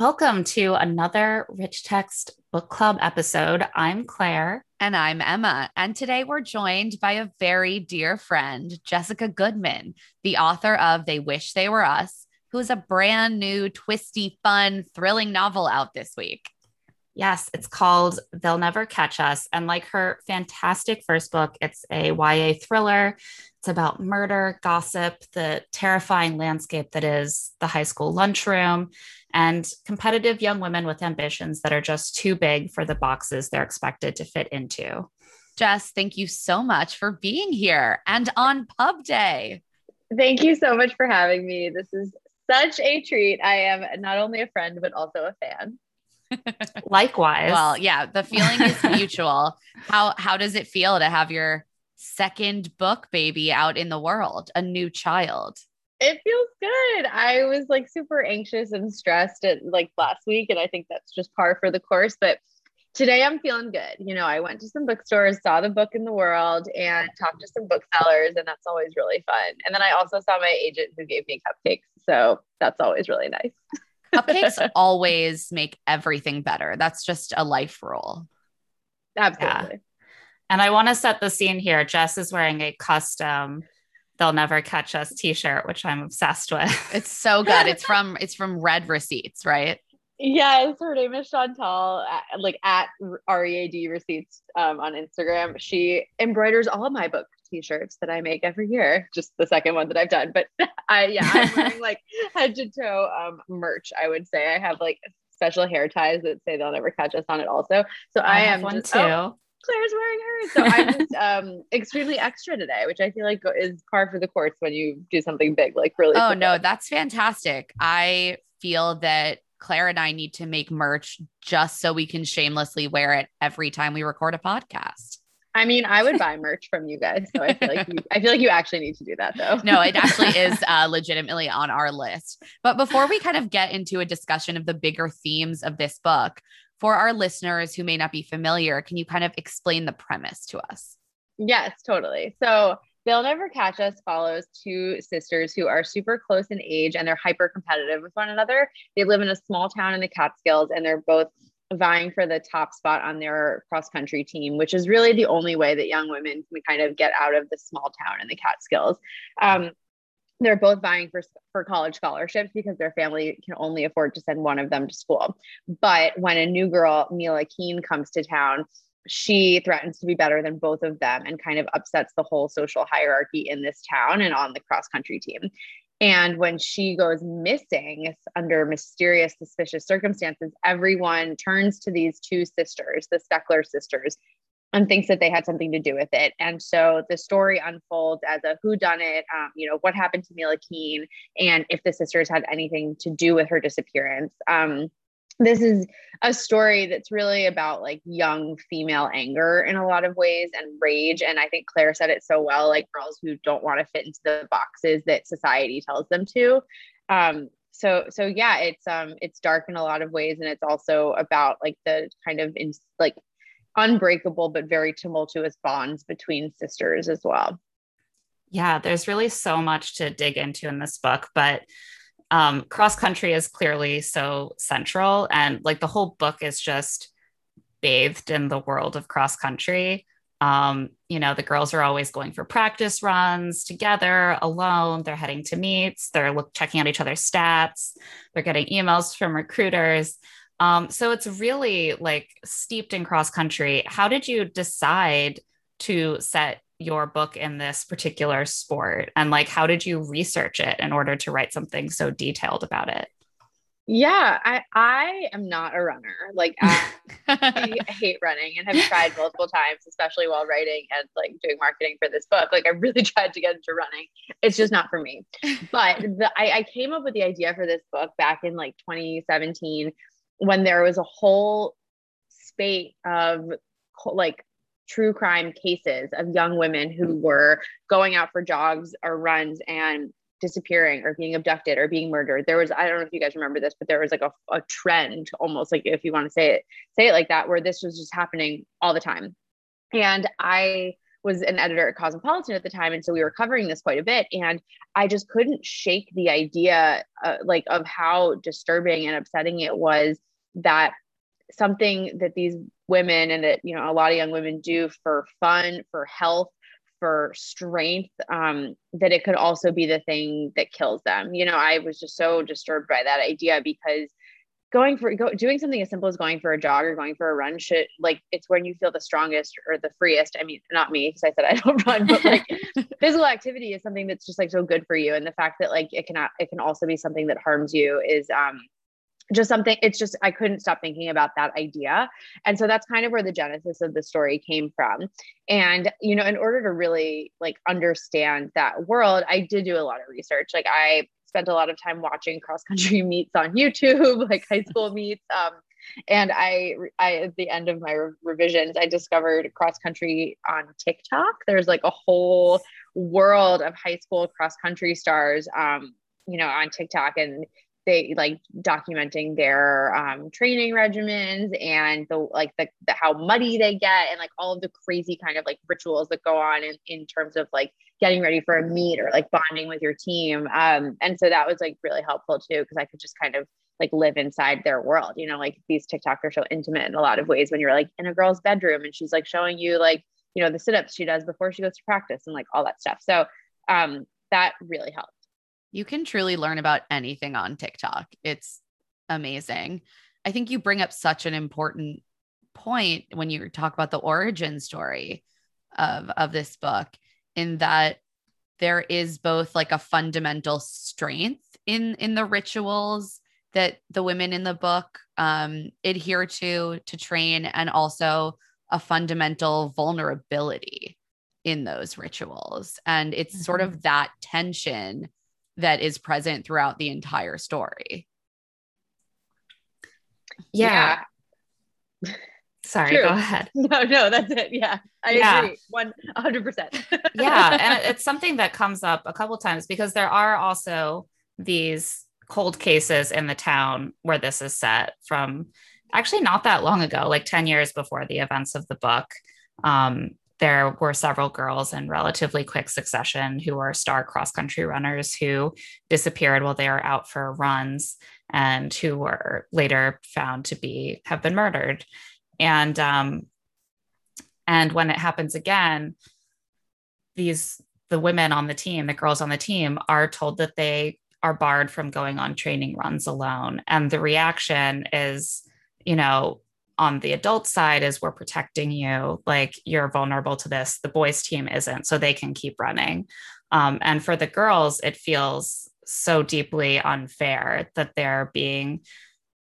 Welcome to another Rich Text Book Club episode. I'm Claire. And I'm Emma. And today we're joined by a very dear friend, Jessica Goodman, the author of They Wish They Were Us, who is a brand new, twisty, fun, thrilling novel out this week. Yes, it's called They'll Never Catch Us. And like her fantastic first book, it's a YA thriller. It's about murder, gossip, the terrifying landscape that is the high school lunchroom and competitive young women with ambitions that are just too big for the boxes they're expected to fit into. Jess, thank you so much for being here and on Pub Day. Thank you so much for having me. This is such a treat. I am not only a friend, but also a fan. Likewise. Well, yeah, the feeling is mutual. how how does it feel to have your second book baby out in the world, a new child? it feels good. I was like super anxious and stressed at like last week, and I think that's just par for the course. But today I'm feeling good. You know, I went to some bookstores, saw the book in the world, and talked to some booksellers, and that's always really fun. And then I also saw my agent who gave me cupcakes. So that's always really nice. Cupcakes always make everything better. That's just a life rule. Absolutely. Yeah. And I want to set the scene here. Jess is wearing a custom they'll never catch us t-shirt which i'm obsessed with. It's so good. It's from it's from red receipts right? Yes her name is chantal like at read receipts um, on instagram. She embroiders all of my book t-shirts that i make every year just the second one that i've done. But i yeah i'm wearing like head to toe um, merch i would say. I have like special hair ties that say they'll never catch us on it also. So i, I am one just, too. oh, Claire's wearing hers. So I'm just um, extremely extra today, which I feel like is par for the course when you do something big, like really. Oh, no, that's fantastic. I feel that Claire and I need to make merch just so we can shamelessly wear it every time we record a podcast. I mean, I would buy merch from you guys. So I feel like you, I feel like you actually need to do that though. no, it actually is uh, legitimately on our list. But before we kind of get into a discussion of the bigger themes of this book, for our listeners who may not be familiar, can you kind of explain the premise to us? Yes, totally. So, They'll Never Catch Us follows two sisters who are super close in age and they're hyper competitive with one another. They live in a small town in the Catskills and they're both vying for the top spot on their cross country team, which is really the only way that young women can kind of get out of the small town in the Catskills. Um, they're both vying for, for college scholarships because their family can only afford to send one of them to school. But when a new girl, Mila Keene, comes to town, she threatens to be better than both of them and kind of upsets the whole social hierarchy in this town and on the cross country team. And when she goes missing under mysterious, suspicious circumstances, everyone turns to these two sisters, the Steckler sisters, and thinks that they had something to do with it. And so the story unfolds as a who done it, um, you know, what happened to Mila Keene and if the sisters had anything to do with her disappearance. Um, this is a story that's really about like young female anger in a lot of ways and rage. And I think Claire said it so well, like girls who don't want to fit into the boxes that society tells them to. Um, so so yeah it's um it's dark in a lot of ways and it's also about like the kind of in like unbreakable but very tumultuous bonds between sisters as well. Yeah, there's really so much to dig into in this book, but um, cross country is clearly so central. And like the whole book is just bathed in the world of cross country. Um, you know, the girls are always going for practice runs together, alone. They're heading to meets, they're look, checking out each other's stats, they're getting emails from recruiters. Um, so it's really like steeped in cross country. How did you decide to set your book in this particular sport? And like, how did you research it in order to write something so detailed about it? Yeah, I, I am not a runner. Like I, I hate running and have tried multiple times, especially while writing and like doing marketing for this book. Like I really tried to get into running. It's just not for me. But the, I, I came up with the idea for this book back in like 2017 when there was a whole spate of like true crime cases of young women who were going out for jogs or runs and disappearing or being abducted or being murdered. There was, I don't know if you guys remember this, but there was like a, a trend almost like if you want to say it, say it like that, where this was just happening all the time. And I was an editor at Cosmopolitan at the time, and so we were covering this quite a bit. And I just couldn't shake the idea, uh, like, of how disturbing and upsetting it was that something that these women and that you know a lot of young women do for fun, for health, for strength, um, that it could also be the thing that kills them. You know, I was just so disturbed by that idea because going for go, doing something as simple as going for a jog or going for a run should like it's when you feel the strongest or the freest i mean not me because i said i don't run but like physical activity is something that's just like so good for you and the fact that like it cannot it can also be something that harms you is um just something it's just i couldn't stop thinking about that idea and so that's kind of where the genesis of the story came from and you know in order to really like understand that world i did do a lot of research like i spent a lot of time watching cross country meets on YouTube, like high school meets. Um, and I, I at the end of my re- revisions, I discovered cross country on TikTok. There's like a whole world of high school cross country stars, um, you know, on TikTok, and they like documenting their um, training regimens and the like the, the how muddy they get and like all of the crazy kind of like rituals that go on in, in terms of like getting ready for a meet or like bonding with your team. Um, and so that was like really helpful too because i could just kind of like live inside their world you know like these tiktokers are so intimate in a lot of ways when you're like in a girl's bedroom and she's like showing you like you know the sit-ups she does before she goes to practice and like all that stuff. So um, that really helped you can truly learn about anything on TikTok. It's amazing. I think you bring up such an important point when you talk about the origin story of of this book in that there is both like a fundamental strength in in the rituals that the women in the book um, adhere to to train and also a fundamental vulnerability in those rituals and it's mm-hmm. sort of that tension that is present throughout the entire story. Yeah. yeah. Sorry, True. go ahead. No, no, that's it. Yeah. I yeah. agree. One hundred percent. Yeah. And it's something that comes up a couple times because there are also these cold cases in the town where this is set from actually not that long ago, like 10 years before the events of the book. Um, there were several girls in relatively quick succession who were star cross country runners who disappeared while they were out for runs and who were later found to be have been murdered. And um and when it happens again these the women on the team the girls on the team are told that they are barred from going on training runs alone. And the reaction is you know on the adult side is we're protecting you like you're vulnerable to this the boys team isn't so they can keep running. Um, and for the girls it feels so deeply unfair that they're being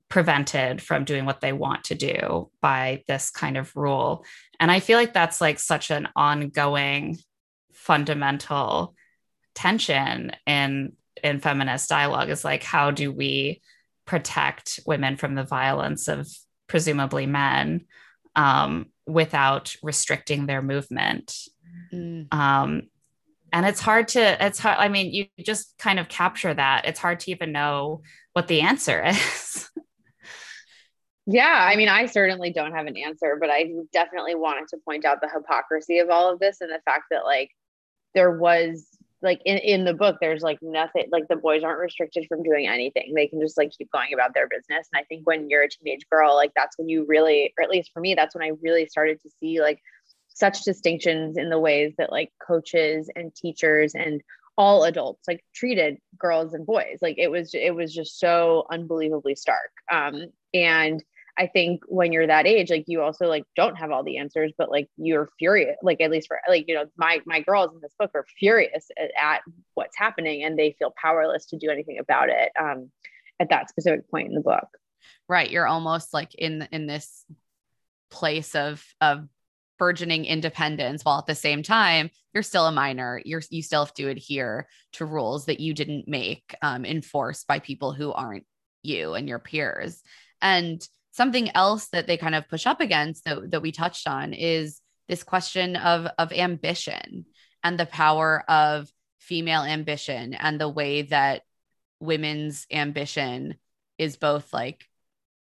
prevented from doing what they want to do by this kind of rule. And i feel like that's like such an ongoing fundamental tension in in feminist dialogue is like how do we protect women from the violence of presumably men, um, without restricting their movement. Mm. Um, and it's hard to, it's hard. I mean, you just kind of capture that. It's hard to even know what the answer is. yeah. I mean, I certainly don't have an answer, but I definitely wanted to point out the hypocrisy of all of this and the fact that, like, there was like in, in the book there's like nothing like the boys aren't restricted from doing anything. They can just like keep going about their business. And i think when you're a teenage girl like that's when you really or at least for me that's when i really started to see like such distinctions in the ways that like coaches and teachers and all adults like treated girls and boys. Like it was it was just so unbelievably stark. Um and I think when you're that age, like you also like don't have all the answers, but like you're furious. Like at least for like you know my my girls in this book are furious at, at what's happening, and they feel powerless to do anything about it um, at that specific point in the book. Right, you're almost like in in this place of of burgeoning independence while at the same time you're still a minor you're you still have to adhere to rules that you didn't make um, enforced by people who aren't you and your peers and something else that they kind of push up against that, that we touched on is this question of of ambition and the power of female ambition and the way that women's ambition is both like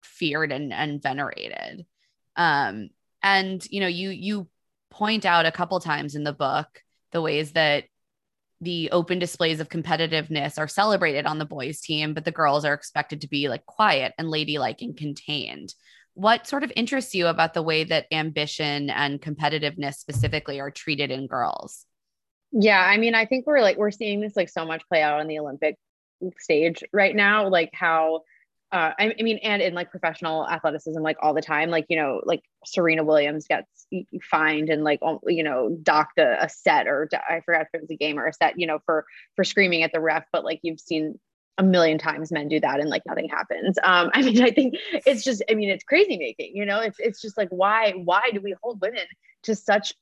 feared and, and venerated. Um and you know you you point out a couple times in the book the ways that the open displays of competitiveness are celebrated on the boys team but the girls are expected to be like quiet and ladylike and contained. What sort of interests you about the way that ambition and competitiveness specifically are treated in girls? Yeah i mean i think we're like we're seeing this like so much play out on the olympic stage right now like how uh, I, I, mean, and in like professional athleticism, like all the time, like, you know, like Serena Williams gets fined and like, you know, docked a, a set or I forgot if it was a game or a set, you know, for, for screaming at the ref, but like you've seen a million times men do that and like nothing happens. Um, I mean, I think it's just, I mean, it's crazy making, you know, it's, it's just like, why, why do we hold women to such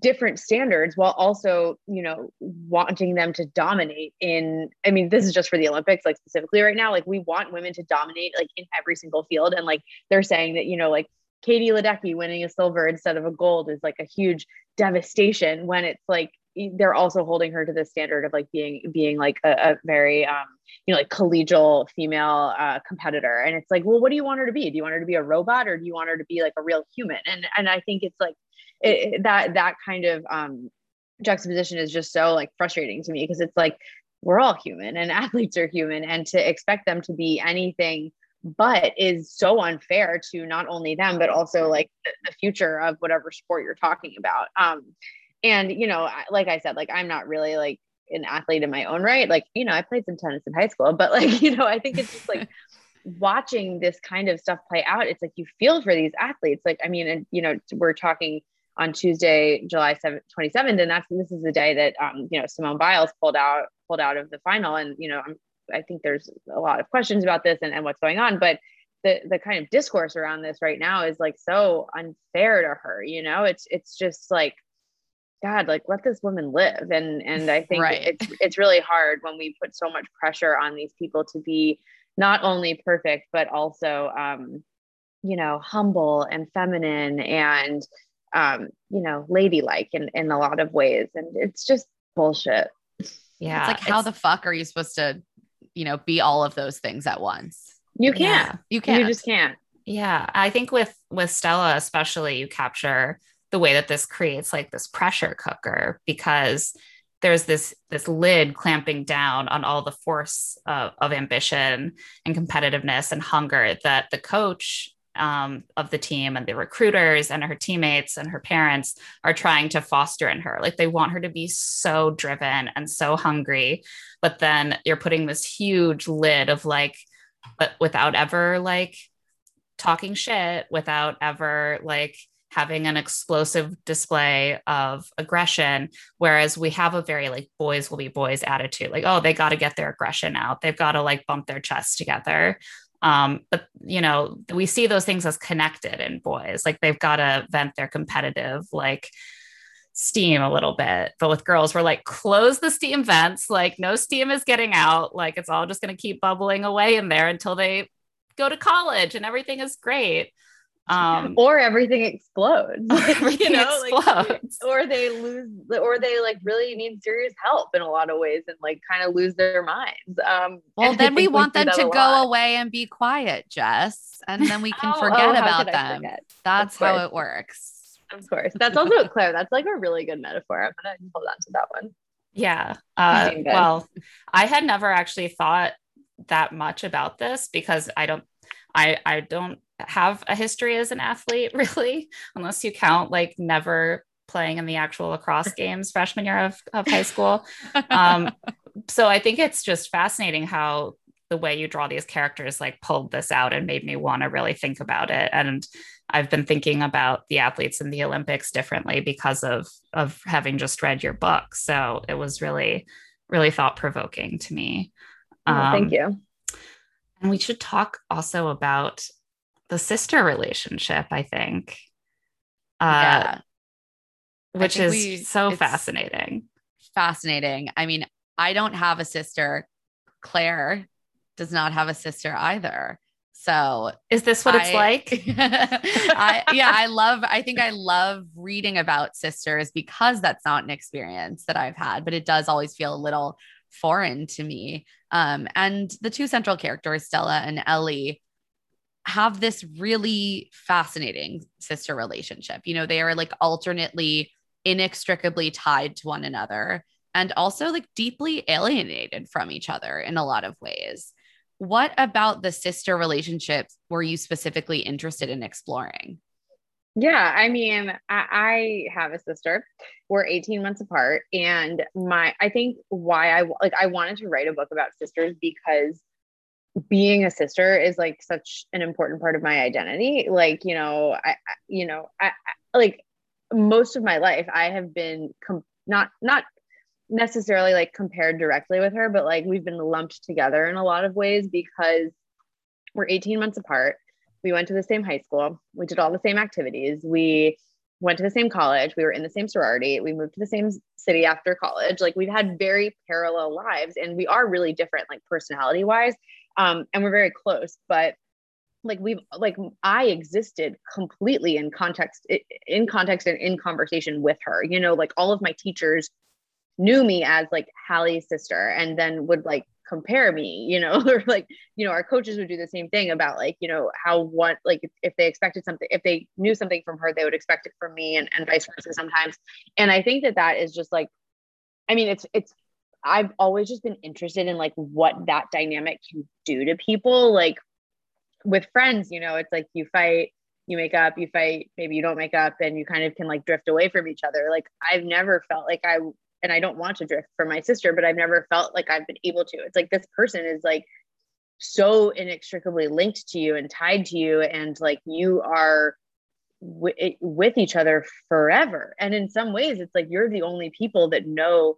different standards while also you know wanting them to dominate in i mean this is just for the olympics like specifically right now like we want women to dominate like in every single field. And like they're saying that you know like katie ledecky winning a silver instead of a gold is like a huge devastation when it's like they're also holding her to the standard of like being being like a, a very um you know like collegial female uh, competitor. And it's like well what do you want her to be? Do you want her to be a robot or do you want her to be like a real human? And and i think it's like it, that that kind of um, juxtaposition is just so like frustrating to me because it's like we're all human and athletes are human and to expect them to be anything but is so unfair to not only them but also like the, the future of whatever sport you're talking about. Um and you know like i said like i'm not really like an athlete in my own right. Like you know i played some tennis in high school but like you know i think it's just like watching this kind of stuff play out it's like you feel for these athletes. Like i mean and you know we're talking on Tuesday, July 7th, 27th. And that's, this is the day that, um, you know, Simone Biles pulled out, pulled out of the final. And, you know, I'm, I think there's a lot of questions about this and, and what's going on, but the, the kind of discourse around this right now is like so unfair to her, you know, it's, it's just like, God, like let this woman live. And, and I think right. it's, it's really hard when we put so much pressure on these people to be not only perfect, but also, um, you know, humble and feminine and, um, you know, ladylike in, in a lot of ways. And it's just bullshit. Yeah. It's like, how it's, the fuck are you supposed to, you know, be all of those things at once? You can't. Yeah, you can't. You just can't. Yeah. I think with, with Stella, especially, you capture the way that this creates like this pressure cooker because there's this this lid clamping down on all the force of, of ambition and competitiveness and hunger that the coach um, of the team and the recruiters and her teammates and her parents are trying to foster in her. Like they want her to be so driven and so hungry. But then you're putting this huge lid of like, but without ever like talking shit, without ever like having an explosive display of aggression. Whereas we have a very like boys will be boys attitude like, oh, they got to get their aggression out. They've got to like bump their chest together. Um, but you know, we see those things as connected in boys. Like they've got to vent their competitive like steam a little bit. But with girls, we're like, close the steam vents. Like no steam is getting out. Like it's all just going to keep bubbling away in there until they go to college and everything is great um or everything explodes everything you know explodes. Like, or they lose or they like really need serious help in a lot of ways and like kind of lose their minds. Um well then we want them to go away and be quiet jess and then we can oh, forget oh, about them. that's how it works. Of course. That's also claire that's like a really good metaphor. I'm gonna hold on to that one. Yeah uh, well i had never actually thought that much about this because i don't I I don't have a history as an athlete really, unless you count like never playing in the actual lacrosse games freshman year of, of high school. Um, so I think it's just fascinating how the way you draw these characters like pulled this out and made me want to really think about it. And I've been thinking about the athletes in the Olympics differently because of of having just read your book. So it was really, really thought provoking to me. Um, thank you. And we should talk also about the sister relationship, I think. Uh, yeah. Which is we, so fascinating. Fascinating. I mean, I don't have a sister. Claire does not have a sister either. So is this what I, it's like? I, yeah, I love, I think I love reading about sisters because that's not an experience that I've had, but it does always feel a little foreign to me. Um, and the two central characters, Stella and Ellie, have this really fascinating sister relationship. You know, they are like alternately inextricably tied to one another and also like deeply alienated from each other in a lot of ways. What about the sister relationships were you specifically interested in exploring? Yeah, I mean, I, I, have a sister. We're 18 months apart, and my I think why I like I wanted to write a book about sisters because being a sister is like such an important part of my identity. Like, you know, I, you know, I, I like most of my life I have been com- not not necessarily like compared directly with her, but like we've been lumped together in a lot of ways because we're 18 months apart we went to the same high school. We did all the same activities. We went to the same college. We were in the same sorority. We moved to the same city after college. Like we've had very parallel lives and we are really different, like personality wise. Um, and we're very close, but like we've like I existed completely in context in context and in conversation with her. You know, like all of my teachers knew me as like Hallie's sister and then would like compare me, you know, or like, you know, our coaches would do the same thing about like, you know, how what, like if, they expected something, if they knew something from her, they would expect it from me and, and vice versa sometimes. And I think that that is just like, I mean, it's, it's, I've always just been interested in like what that dynamic can do to people. Like with friends, you know, it's like you fight, you make up, you fight, maybe you don't make up, and you kind of can like drift away from each other. Like I've never felt like I and I don't want to drift from my sister, but I've never felt like I've been able to. It's like this person is like so inextricably linked to you and tied to you, and like you are with each other forever. And in some ways, it's like you're the only people that know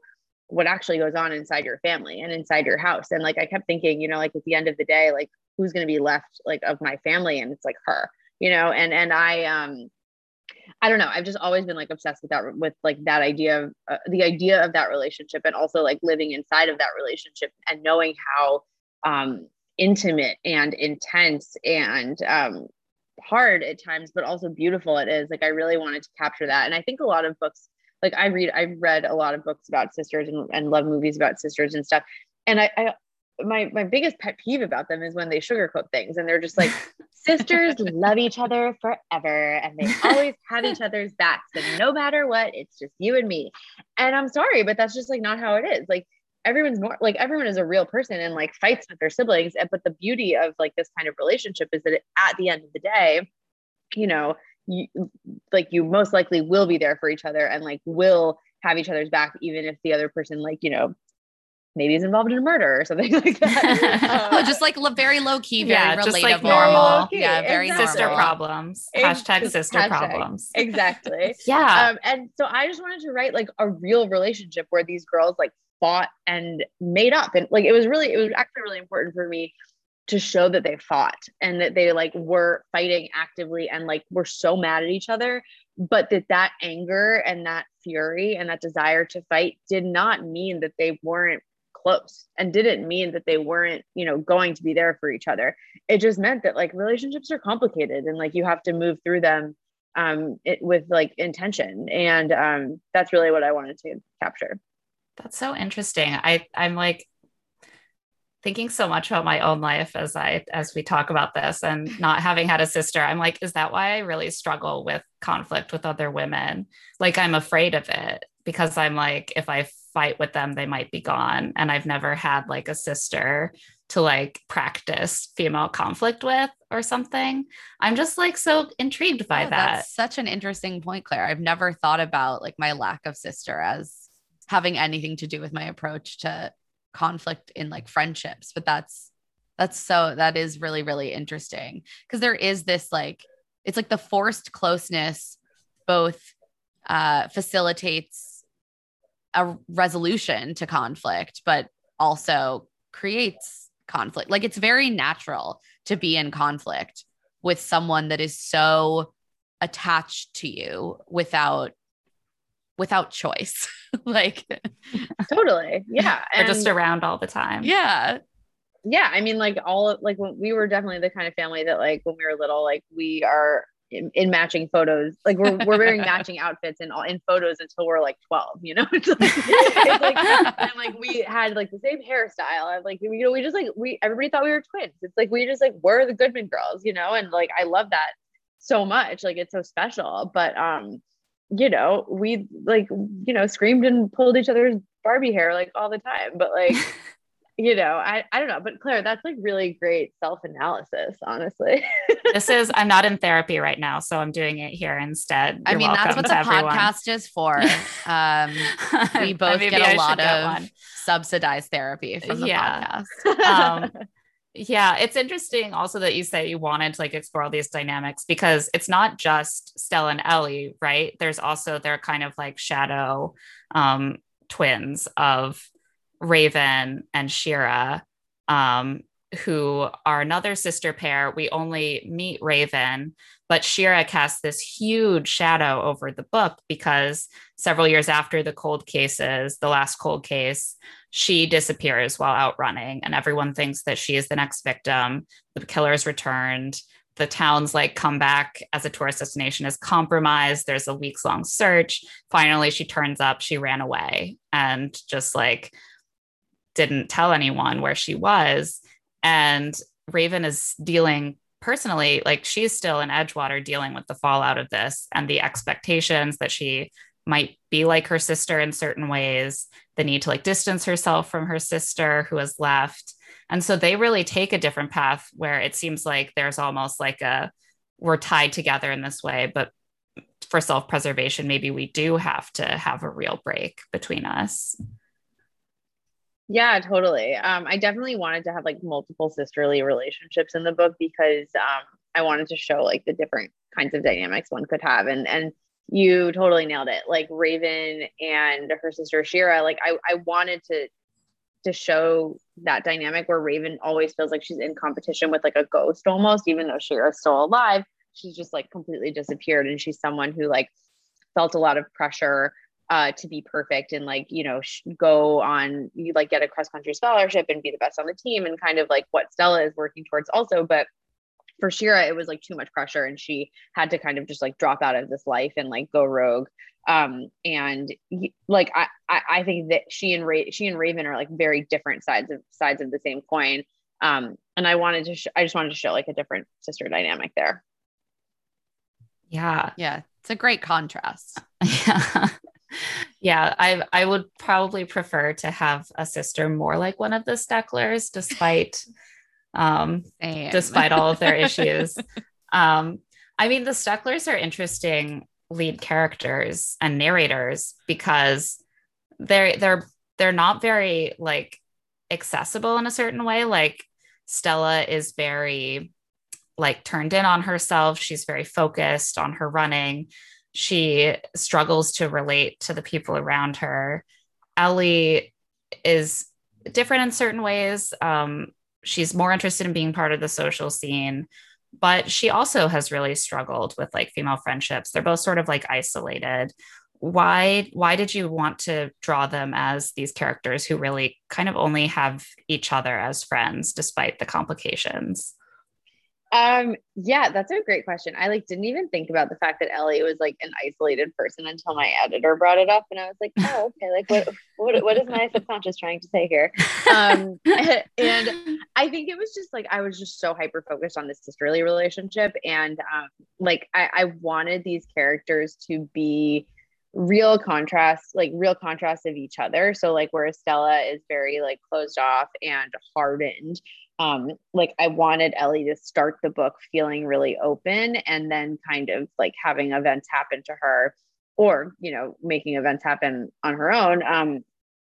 what actually goes on inside your family and inside your house. And like I kept thinking, you know, like at the end of the day, like who's going to be left like of my family? And it's like her, you know, and and I um I don't know. I've just always been like obsessed with that, with like that idea of uh, the idea of that relationship and also like living inside of that relationship and knowing how um, intimate and intense and um, hard at times, but also beautiful it is. Like, I really wanted to capture that. And I think a lot of books, like I read, I've read a lot of books about sisters and, and love movies about sisters and stuff. And I, I my my biggest pet peeve about them is when they sugarcoat things and they're just like sisters love each other forever and they always have each other's backs and no matter what it's just you and me and i'm sorry but that's just like not how it is like everyone's more like everyone is a real person and like fights with their siblings eh, but the beauty of like this kind of relationship is that at the end of the day you know you like you most likely will be there for each other and like will have each other's back even if the other person like you know maybe is involved in a murder or something like that. Uh, just like very low key, very yeah, relatable. Just like normal. Yeah, very exactly. sister problems. Hashtag sister hashtag. problems. Exactly. yeah. Um, and so I just wanted to write like a real relationship where these girls like fought and made up. And like it was really, it was actually really important for me to show that they fought and that they like were fighting actively and like were so mad at each other but that that anger and that fury and that desire to fight did not mean that they weren't close and didn't mean that they weren't, you know, going to be there for each other. It just meant that like relationships are complicated and like you have to move through them um it, with like intention and um that's really what I wanted to capture. That's so interesting. I I'm like thinking so much about my own life as I as we talk about this and not having had a sister I'm like is that why I really struggle with conflict with other women like I'm afraid of it because I'm like if I fight with them, they might be gone. And I've never had like a sister to like practice female conflict with or something. I'm just like so intrigued by oh, that. such an interesting point, Claire. I've never thought about like my lack of sister as having anything to do with my approach to conflict in like friendships, but that's that's so that is really really interesting because there is this like it's like the forced closeness both uh facilitates a resolution to conflict, but also creates conflict. Like it's very natural to be in conflict with someone that is so attached to you without without choice. like totally. Yeah. And just around all the time. Yeah. Yeah. I mean, like all like when we were definitely the kind of family that like when we were little, like we are in, in, matching photos. Like we're, we're wearing matching outfits in all in photos until we're like 12, you know, it's like, it's like and like we had like the same hairstyle and like, you know, we just like, we, everybody thought we were twins. It's like, we just like, we're the Goodman girls, you know? And like, I love that so much. Like it's so special, but, um, you know, we like, you know, screamed and pulled each other's Barbie hair like all the time, but like, you know, I, I don't know, but Claire, that's like really great self analysis, honestly. this is, I'm not in therapy right now, so I'm doing it here instead. You're I mean, that's what the everyone. podcast is for. Um, we both get a lot of subsidized therapy from the yeah. podcast. um, yeah, it's interesting also that you say you wanted to like explore all these dynamics because it's not just Stella and Ellie, right? There's also their kind of like shadow um, twins of Raven and Shira, um, who are another sister pair. We only meet Raven, but Shira casts this huge shadow over the book because several years after the cold cases, the last cold case, she disappears while out running, and everyone thinks that she is the next victim. The killer is returned. The town's like come back as a tourist destination is compromised. There's a weeks long search. Finally, she turns up. She ran away and just like didn't tell anyone where she was. And Raven is dealing personally, like she's still in Edgewater dealing with the fallout of this and the expectations that she might be like her sister in certain ways, the need to like distance herself from her sister who has left. And so they really take a different path where it seems like there's almost like a we're tied together in this way, but for self preservation, maybe we do have to have a real break between us. Yeah, totally. Um, I definitely wanted to have like multiple sisterly relationships in the book because um, I wanted to show like the different kinds of dynamics one could have. And and you totally nailed it. Like Raven and her sister Shira, like I, I wanted to to show that dynamic where Raven always feels like she's in competition with like a ghost almost, even though Shira's still alive. She's just like completely disappeared. And she's someone who like felt a lot of pressure uh, to be perfect and like you know sh- go on you like get a cross country scholarship and be the best on the team and kind of like what Stella is working towards also but for Shira it was like too much pressure and she had to kind of just like drop out of this life and like go rogue. Um and like I I think that she and Ra- she and Raven are like very different sides of sides of the same coin. Um and I wanted to sh- I just wanted to show like a different sister dynamic there. Yeah. Yeah it's a great contrast. Yeah yeah, I I would probably prefer to have a sister more like one of the Stecklers, despite um despite all of their issues. um, I mean, the Stecklers are interesting lead characters and narrators because they're they're they're not very like accessible in a certain way. Like Stella is very like turned in on herself. She's very focused on her running she struggles to relate to the people around her. Ellie is different in certain ways. Um, she's more interested in being part of the social scene, but she also has really struggled with like female friendships. They're both sort of like isolated. Why why did you want to draw them as these characters who really kind of only have each other as friends despite the complications? Um, yeah, that's a great question. I like didn't even think about the fact that Ellie was like an isolated person until my editor brought it up, and I was like, oh, okay, like what what what is my subconscious trying to say here? Um, and I think it was just like I was just so hyper focused on this sisterly relationship, and um, like I, I wanted these characters to be real contrast like real contrast of each other so like where Stella is very like closed off and hardened um like i wanted ellie to start the book feeling really open and then kind of like having events happen to her or you know making events happen on her own um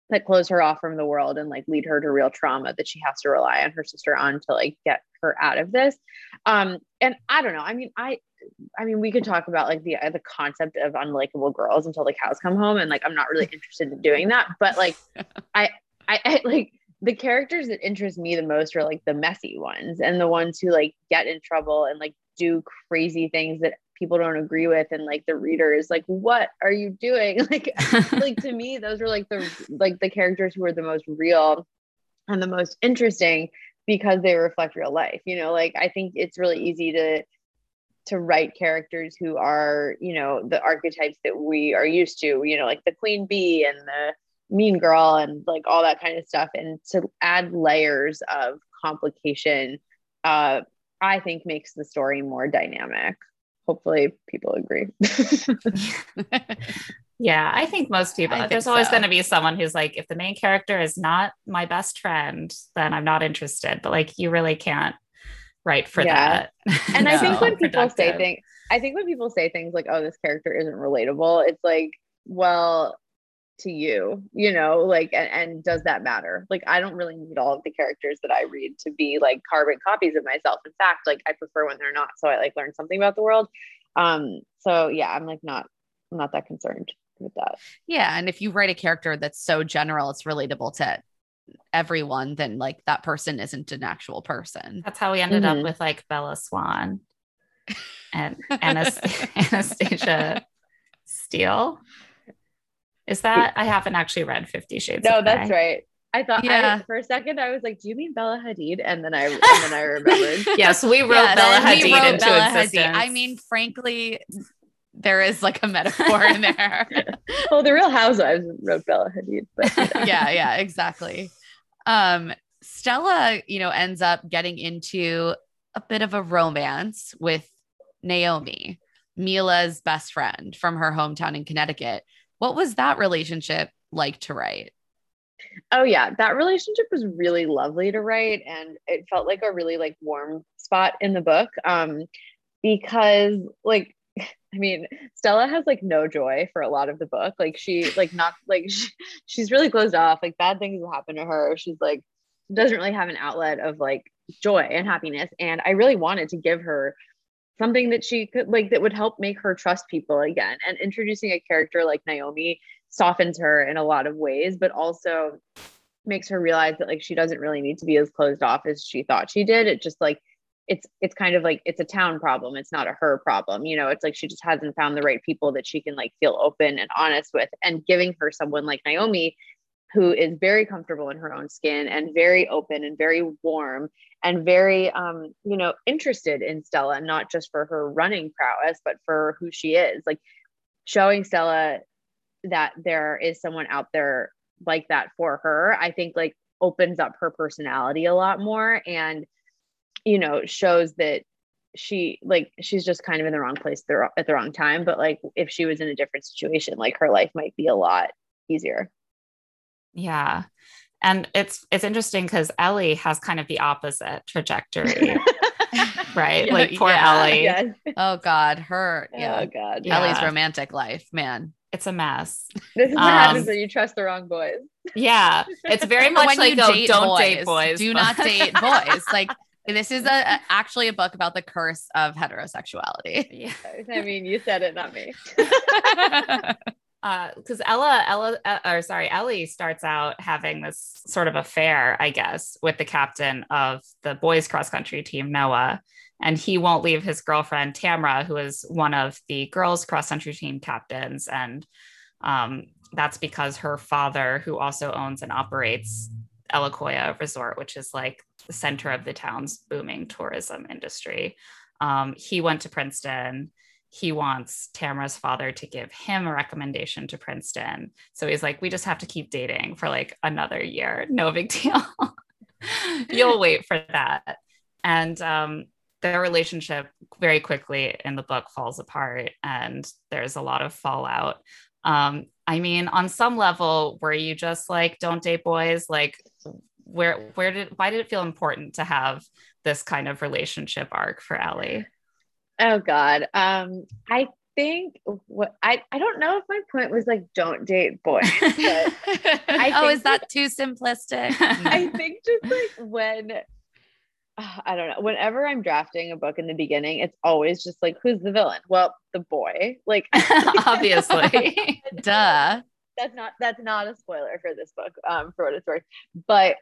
that close her off from the world and like lead her to real trauma that she has to rely on her sister on to like get her out of this. Um and i don't know i mean i i mean we could talk about like the uh, the concept of unlikable girls until the cows come home and like i'm not really interested in doing that but like I, I i like the characters that interest me the most are like the messy ones and the ones who like get in trouble and like do crazy things that people don't agree with and like the reader is like what are you doing? Like like to me those are like the like the characters who are the most real and the most interesting because they reflect real life you know? Like i think it's really easy to to write characters who are, you know, the archetypes that we are used to, you know, like the queen bee and the mean girl and like all that kind of stuff and to add layers of complication uh I think makes the story more dynamic. Hopefully people agree. yeah, I think most people I there's think always so. going to be someone who's like if the main character is not my best friend, then I'm not interested. But like you really can't write for Yeah. that. and I think when people say things, I think when people say things like, "Oh, this character isn't relatable," it's like, well, to you, you know, like, and, and does that matter? Like, I don't really need all of the characters that I read to be like carbon copies of myself. In fact, like, I prefer when they're not, so I like learn something about the world. Um, so yeah, I'm like not, I'm not that concerned with that. Yeah. And if you write a character that's so general, it's relatable to everyone, then like that person isn't an actual person. That's how we ended Mhm. up with like Bella Swan and Anas- Anastasia Steele. Is that I haven't actually read Fifty Shades? No, of that's Grey. right. I thought Yeah. I, for a second I was like, "Do you mean Bella Hadid?" And then I and then I remembered. Yes, we wrote Yeah, Bella Hadid we wrote into Bella Hadid. I mean, frankly, there is like a metaphor in there. well, the Real Housewives wrote Bella Hadid, but you know. yeah, yeah, exactly. Um, Stella, you know, ends up getting into a bit of a romance with Naomi, Mila's best friend from her hometown in Connecticut. What was that relationship like to write? Oh yeah, that relationship was really lovely to write and it felt like a really like warm spot in the book um because like I mean, Stella has like no joy for a lot of the book. Like she like not like she, she's really closed off. Like bad things will happen to her. She's like doesn't really have an outlet of like joy and happiness and I really wanted to give her something that she could like that would help make her trust people again and introducing a character like Naomi softens her in a lot of ways but also makes her realize that like she doesn't really need to be as closed off as she thought she did. It just like it's it's kind of like it's a town problem it's not a her problem you know? It's like she just hasn't found the right people that she can like feel open and honest with and giving her someone like Naomi who is very comfortable in her own skin and very open and very warm and very um you know interested in Stella not just for her running prowess but for who she is. Like showing Stella that there is someone out there like that for her i think like opens up her personality a lot more and you know shows that she like she's just kind of in the wrong place at the wrong time. But like if she was in a different situation like her life might be a lot easier Yeah. And it's it's interesting because Ellie has kind of the opposite trajectory, right? Yeah, like poor yeah, Ellie. yes Oh God, her yeah. oh god Yeah. Ellie's romantic life, man. It's a mess. this is what Um, happens when you trust the wrong boys Yeah. It's very much when like you oh, date don't boys, date boys. do but- not date boys. Like this is a, a- actually a book about the curse of heterosexuality. Yeah. i mean you said it not me because Ella, Ella, uh, or sorry, Ellie starts out having this sort of affair, I guess, with the captain of the boys cross country team, Noah, and he won't leave his girlfriend Tamra, who is one of the girls cross country team captains, and um, that's because her father, who also owns and operates Elacoya Resort, which is like the center of the town's booming tourism industry, um, he went to Princeton he wants Tamara's father to give him a recommendation to Princeton. So he's like, we just have to keep dating for like another year. No big deal. You'll wait for that. And um, their relationship very quickly in the book falls apart and there's a lot of fallout. Um, I mean, on some level, were you just like, don't date boys? Like, where, where did, why did it feel important to have this kind of relationship arc for Ellie? Oh God. Um, I think what I I don't know if my point was like don't date boys, but I oh, think is that too simplistic? I think just like when uh, I don't know, whenever I'm drafting a book in the beginning, it's always just like who's the villain? Well, the boy. Like Obviously. Duh. that's not that's not a spoiler for this book, um, for what it's worth. But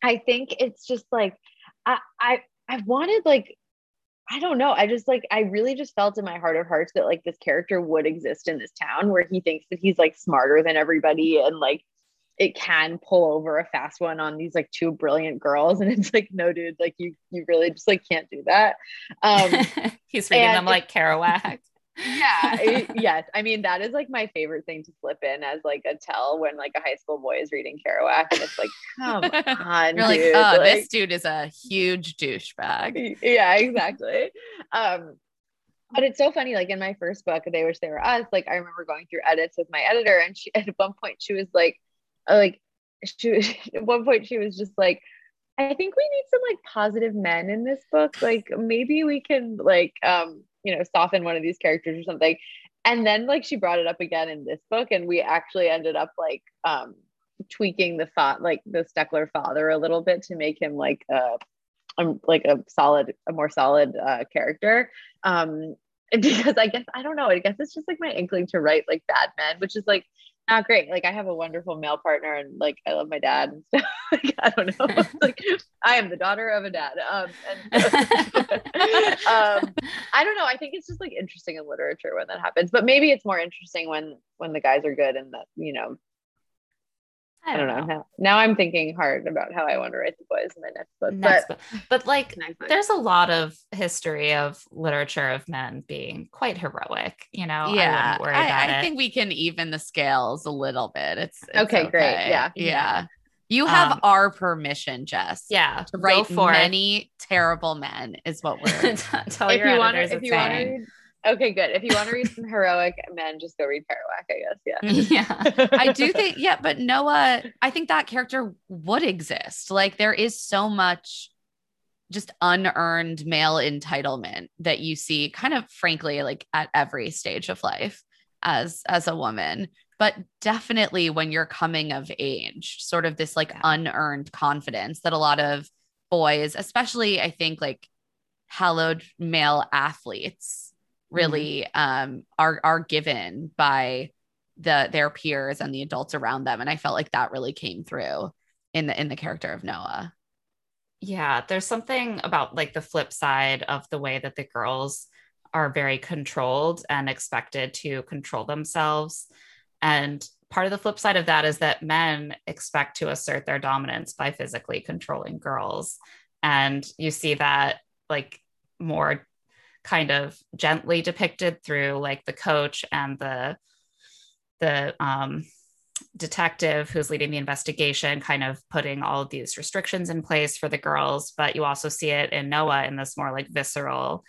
I think it's just like I I I wanted like I don't know. I just like I really just felt in my heart of hearts that like this character would exist in this town where he thinks that he's like smarter than everybody and like it can pull over a fast one on these like two brilliant girls and it's like no dude like you you really just like can't do that um he's reading them like kerouac yeah. Yes. I mean that is like my favorite thing to slip in as like a tell when like a high school boy is reading kerouac and it's like come on you're dude. like oh like, this dude is a huge douchebag. Yeah exactly. Um but it's so funny like in my first book they wish they were us like i remember going through edits with my editor and she at one point she was like uh, like she at one point she was just like i think we need some like positive men in this book like maybe we can like um you know soften one of these characters or something. And then like she brought it up again in this book and we actually ended up like um tweaking the thought like the steckler father a little bit to make him like a um, like a solid a more solid uh character. Um because i guess i don't know i guess it's just like my inkling to write like bad men which is like not great. Like I have a wonderful male partner and like I love my dad and stuff. like, I don't know. like I am the daughter of a dad. Um, and, um, I don't know. I think it's just like interesting in literature when that happens, but maybe it's more interesting when when the guys are good and that you know I don't, know. Now, now, I'm thinking hard about how I want to write the boys in my next book. Next but, book. but like there's a lot of history of literature of men being quite heroic, you know. Yeah. I, I, I think we can even the scales a little bit. It's, it's okay, okay, great. Yeah. Yeah. You have Um, our permission, Jess. Yeah. To write go for it. many terrible men is what we're Tell if your you want if you want to saying. read, okay, good. If you want to read some heroic men, just go read Kerouac. I guess. Yeah. yeah. I do think, yeah, but Noah, I think that character would exist. Like there is so much just unearned male entitlement that you see kind of frankly like at every stage of life as as a woman but definitely when you're coming of age sort of this like unearned confidence that a lot of boys especially i think like hallowed male athletes really um are are given by the their peers and the adults around them and i felt like that really came through in the in the character of noah Yeah, there's something about like the flip side of the way that the girls are very controlled and expected to control themselves. And part of the flip side of that is that men expect to assert their dominance by physically controlling girls. And you see that like more kind of gently depicted through like the coach and the the um detective who's leading the investigation kind of putting all of these restrictions in place for the girls. But you also see it in noah in this more like visceral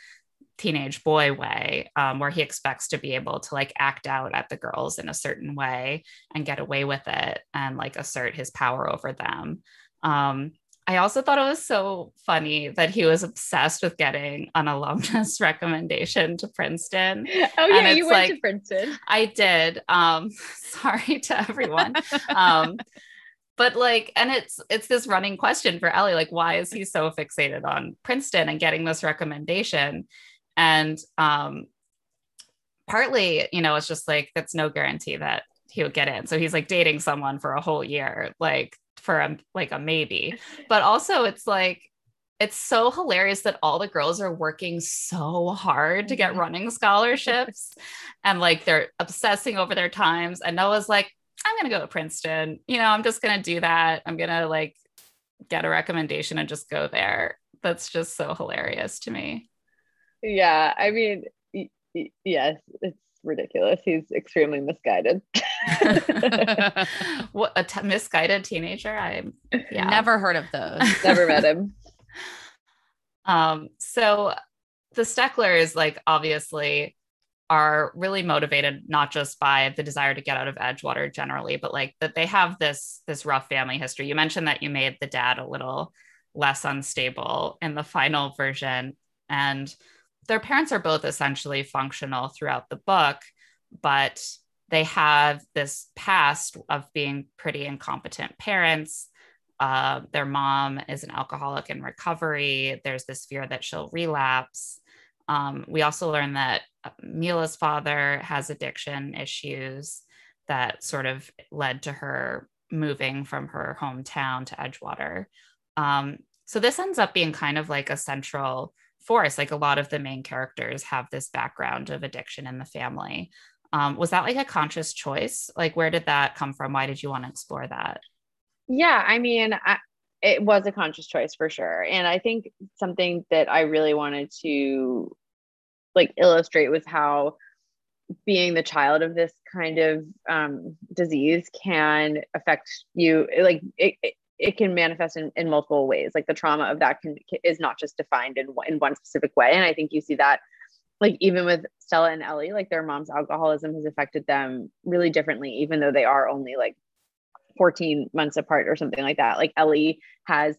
teenage boy way um, where he expects to be able to like act out at the girls in a certain way and get away with it and like assert his power over them. Um, i also thought it was so funny that he was obsessed with getting an alumnus recommendation to princeton Oh yeah, you went to Princeton. I did. Um, sorry to everyone. Um, but like, and it's it's this running question for Ellie, like, why is he so fixated on Princeton and getting this recommendation? And um, partly, you know, it's just like that's no guarantee that he would get in. So he's like dating someone for a whole year, like for a like a maybe. But also, it's like it's so hilarious that all the girls are working so hard to get Mhm. running scholarships and like they're obsessing over their times. And Noah's like, I'm gonna go to Princeton. You know, I'm just gonna do that. I'm gonna like get a recommendation and just go there. That's just so hilarious to me. Yeah, I mean, y- y- yes, it's ridiculous. He's extremely misguided. what a t- misguided teenager. I'm yeah. never heard of those Never met him. Um, so the Stecklers, like, obviously are really motivated not just by the desire to get out of Edgewater generally, but like that they have this this rough family history. You mentioned that you made the dad a little less unstable in the final version, and their parents are both essentially functional throughout the book, but they have this past of being pretty incompetent parents uh, their mom is an alcoholic in recovery. There's this fear that she'll relapse. Um, we also learn that uh, Mila's father has addiction issues that sort of led to her moving from her hometown to Edgewater. Um, so this ends up being kind of like a central force. Like a lot of the main characters have this background of addiction in the family. Um, was that like a conscious choice? Like, where did that come from? Why did you want to explore that? Yeah, I mean, I, it was a conscious choice for sure. And I think something that I really wanted to like illustrate was how being the child of this kind of um, disease can affect you like it, it can manifest in, in multiple ways. Like the trauma of that can is not just defined in, in one specific way. And i think you see that like even with stella and ellie like their mom's alcoholism has affected them really differently even though they are only like 14 months apart or something like that. Like ellie has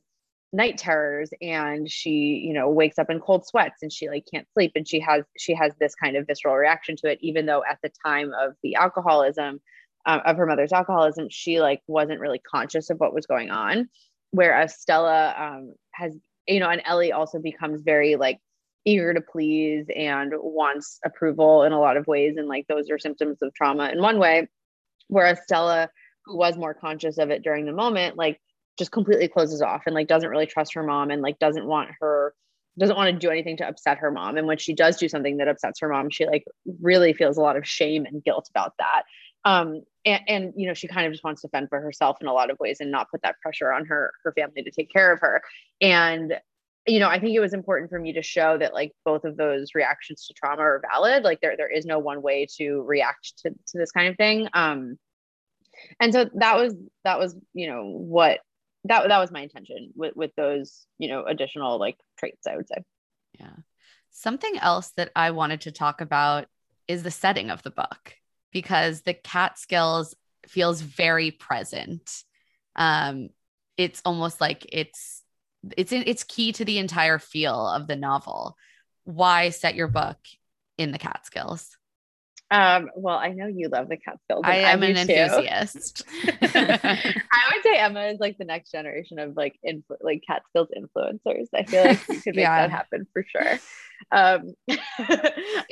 night terrors and she you know wakes up in cold sweats and she like can't sleep. And she has she has this kind of visceral reaction to it even though at the time of the alcoholism um, of her mother's alcoholism she like wasn't really conscious of what was going on. Whereas stella um, has you know and ellie also becomes very like eager to please and wants approval in a lot of ways and like those are symptoms of trauma in one way. Whereas stella who was more conscious of it during the moment like just completely closes off and like doesn't really trust her mom and like doesn't want her doesn't want to do anything to upset her mom. And when she does do something that upsets her mom she like really feels a lot of shame and guilt about that. Um and, and you know she kind of just wants to fend for herself in a lot of ways and not put that pressure on her her family to take care of her. And you know i think it was important for me to show that like both of those reactions to trauma are valid. Like there there is no one way to react to, to this kind of thing. Um and so that was that was you know what that that was my intention with with those you know additional like traits i would say. Yeah. Something else that i wanted to talk about is the setting of the book because the catskills feels very present um it's almost like it's it's it's key to the entire feel of the novel why set your book in the catskills um, well, I know you love the Catskills. I am an enthusiast. I would say Emma is like the next generation of like influ- like Catskills influencers. I feel like you could make yeah. that happen for sure. Um, it's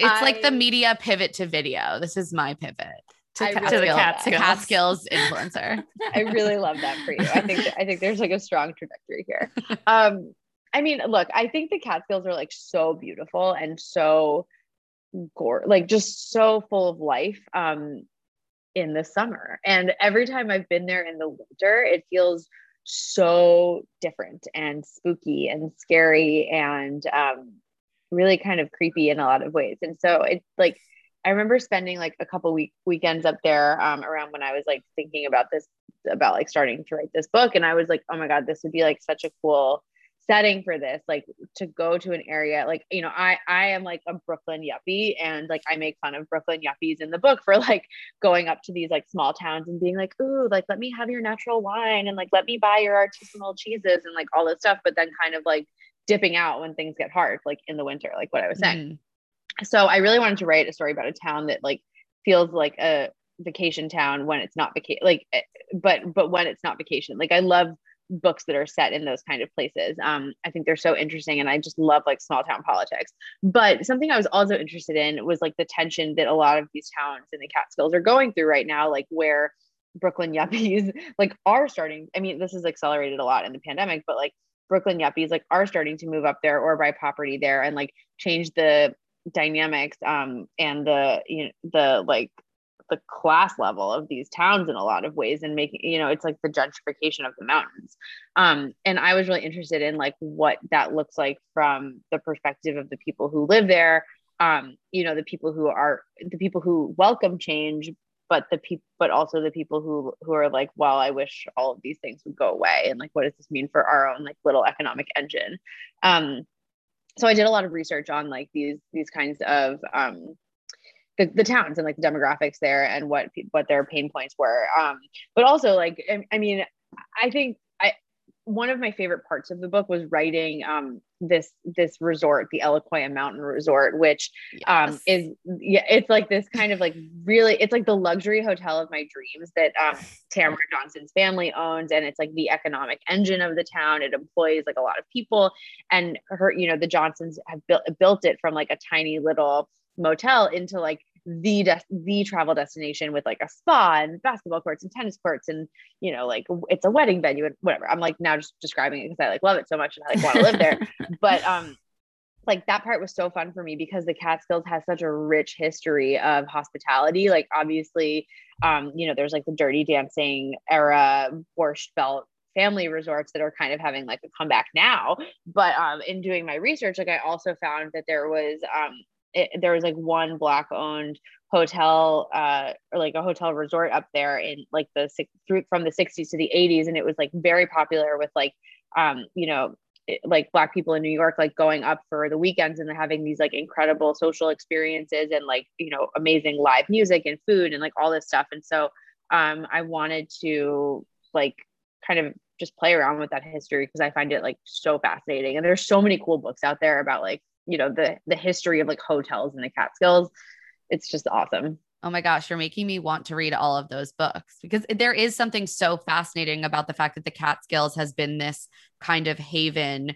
I, like the media pivot to video. This is my pivot to, really to the Catskills. Catskills influencer. I really love that for you. I think I think there's like a strong trajectory here. Um, I mean, look, I think the Catskills are like so beautiful and so gore, like just so full of life um, in the summer. And every time I've been there in the winter, it feels so different and spooky and scary and um, really kind of creepy in a lot of ways. And so it's like, I remember spending like a couple week weekends up there um, around when I was like thinking about this, about like starting to write this book. And I was like, oh my God, this would be like such a cool setting for this like to go to an area like you know i i am like a brooklyn yuppie and like i make fun of brooklyn yuppies in the book for like going up to these like small towns and being like ooh like let me have your natural wine and like let me buy your artisanal cheeses and like all this stuff but then kind of like dipping out when things get hard like in the winter like what i was saying mm. so i really wanted to write a story about a town that like feels like a vacation town when it's not vacation like eh, but but when it's not vacation like i love books that are set in those kind of places. Um, I think they're so interesting, and I just love like small town politics. But something I was also interested in was like the tension that a lot of these towns in the Catskills are going through right now, like where Brooklyn yuppies like are starting. I mean, this is accelerated a lot in the pandemic, but like Brooklyn yuppies like are starting to move up there or buy property there and like change the dynamics um and the you know the like the class level of these towns in a lot of ways and making you know it's like the gentrification of the mountains. Um and i was really interested in like what that looks like from the perspective of the people who live there um you know the people who are the people who welcome change but the people but also the people who who are like well i wish all of these things would go away and like what does this mean for our own like little economic engine? Um so i did a lot of research on like these these kinds of um the, the towns and like the demographics there and what what their pain points were. Um but also like I, I mean i think i one of my favorite parts of the book was writing um this this resort the Eloquia mountain resort which um, yes. um is yeah it's like this kind of like really it's like the luxury hotel of my dreams that um tamara johnson's family owns and it's like the economic engine of the town it employs like a lot of people and her you know the johnsons have built built it from like a tiny little motel into like the de- the travel destination with like a spa and basketball courts and tennis courts and you know like it's a wedding venue and whatever. I'm like now just describing it because I like love it so much and I like want to live there. But um like that part was so fun for me because the Catskills has such a rich history of hospitality. Like obviously, um, you know, there's like the Dirty Dancing era Borscht Belt family resorts that are kind of having like a comeback now. But um, in doing my research, like I also found that there was um, it, there was like one black owned hotel uh, or like a hotel resort up there in like the through from the 60s to the 80s, and it was like very popular with like um, you know like black people in New York like going up for the weekends and having these like incredible social experiences and like you know amazing live music and food and like all this stuff. And so um I wanted to like kind of just play around with that history because I find it like so fascinating. And there's so many cool books out there about like you know the the history of like hotels in the Catskills. It's just awesome. Oh my gosh, you're making me want to read all of those books because there is something so fascinating about the fact that the Catskills has been this kind of haven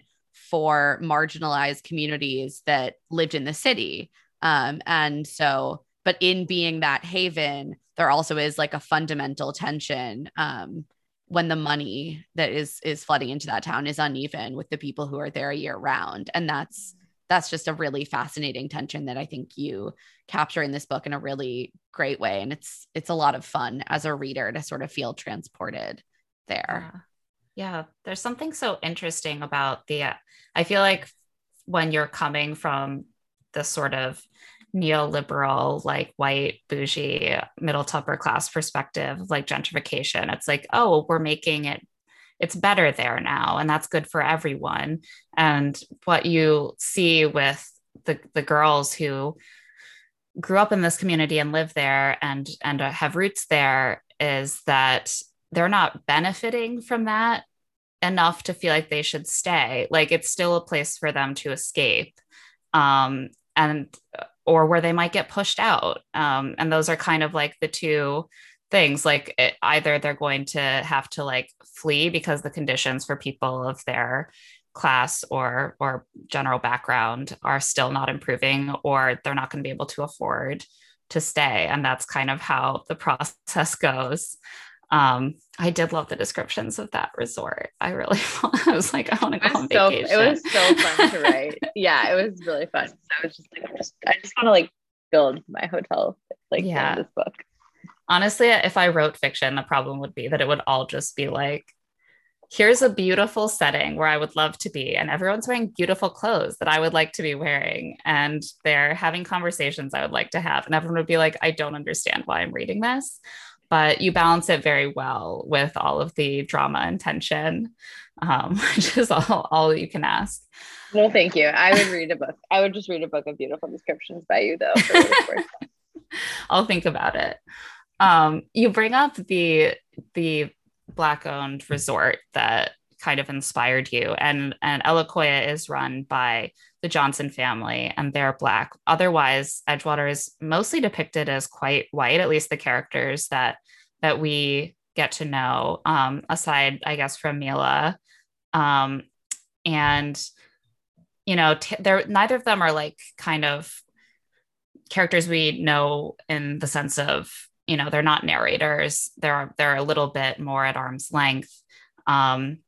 for marginalized communities that lived in the city. Um, and so, but in being that haven, there also is like a fundamental tension um, when the money that is is flooding into that town is uneven with the people who are there year round, and that's that's just a really fascinating tension that I think you capture in this book in a really great way. And it's it's a lot of fun as a reader to sort of feel transported there. Yeah, yeah. there's something so interesting about the. Uh, I feel like when you're coming from the sort of neoliberal, like white, bougie, middle upper class perspective, like gentrification, it's like, oh, we're making it it's better there now and that's good for everyone. And what you see with the the girls who grew up in this community and live there and and have roots there is that they're not benefiting from that enough to feel like they should stay. Like it's still a place for them to escape um and or where they might get pushed out. Um and those are kind of like the two things like it, either they're going to have to like flee because the conditions for people of their class or or general background are still not improving or they're not going to be able to afford to stay and that's kind of how the process goes. Um i did love the descriptions of that resort. I really i was like i want to go on so, vacation it was so fun to write. Yeah it was really fun. So i was just like just, i just want to like build my hotel like yeah. this book honestly, if I wrote fiction, the problem would be that it would all just be like, here's a beautiful setting where I would love to be, and everyone's wearing beautiful clothes that I would like to be wearing, and they're having conversations I would like to have. And everyone would be like, I don't understand why I'm reading this. But you balance it very well with all of the drama and tension, um, which is all, all you can ask. Well, thank you. I would read a book. I would just read a book of beautiful descriptions by you, though. I'll think about it. Um, you bring up the the black owned resort that kind of inspired you, and and Elokoya is run by the Johnson family, and they're black. Otherwise, Edgewater is mostly depicted as quite white, at least the characters that that we get to know. Um, aside, I guess, from Mila, um, and you know, t- they're neither of them are like kind of characters we know in the sense of you know they're not narrators. They're they're a little bit more at arm's length. Um,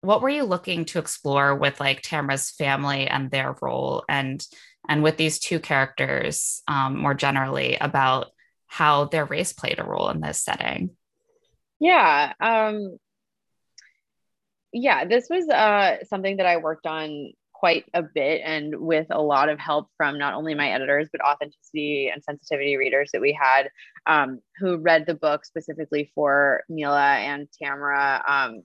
what were you looking to explore with like tamara's family and their role and and with these two characters um, more generally about how their race played a role in this setting? Yeah um yeah this was uh something that i worked on quite a bit and with a lot of help from not only my editors but authenticity and sensitivity readers that we had um, who read the book specifically for Mila and Tamara um,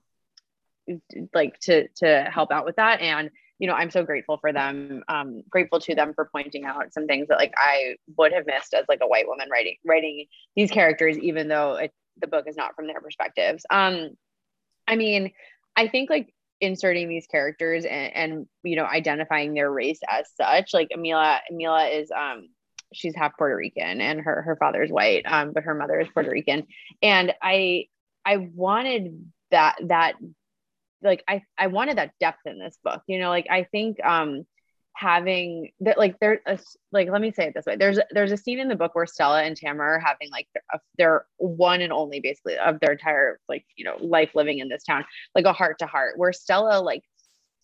like to to help out with that. And you know i'm so grateful for them um, grateful to them for pointing out some things that like i would have missed as like a white woman writing writing these characters even though it, the book is not from their perspectives. Um i mean i think like inserting these characters and, and you know identifying their race as such. Like Amila Amila is um she's half Puerto Rican and her her father's white um but her mother is Puerto Rican. And I I wanted that that like I I wanted that depth in this book you know like I think um having that like there's like let me say it this way. There's there's a scene in the book where Stella and Tamara are having like a, their one and only basically of their entire like you know life living in this town like a heart to heart where Stella like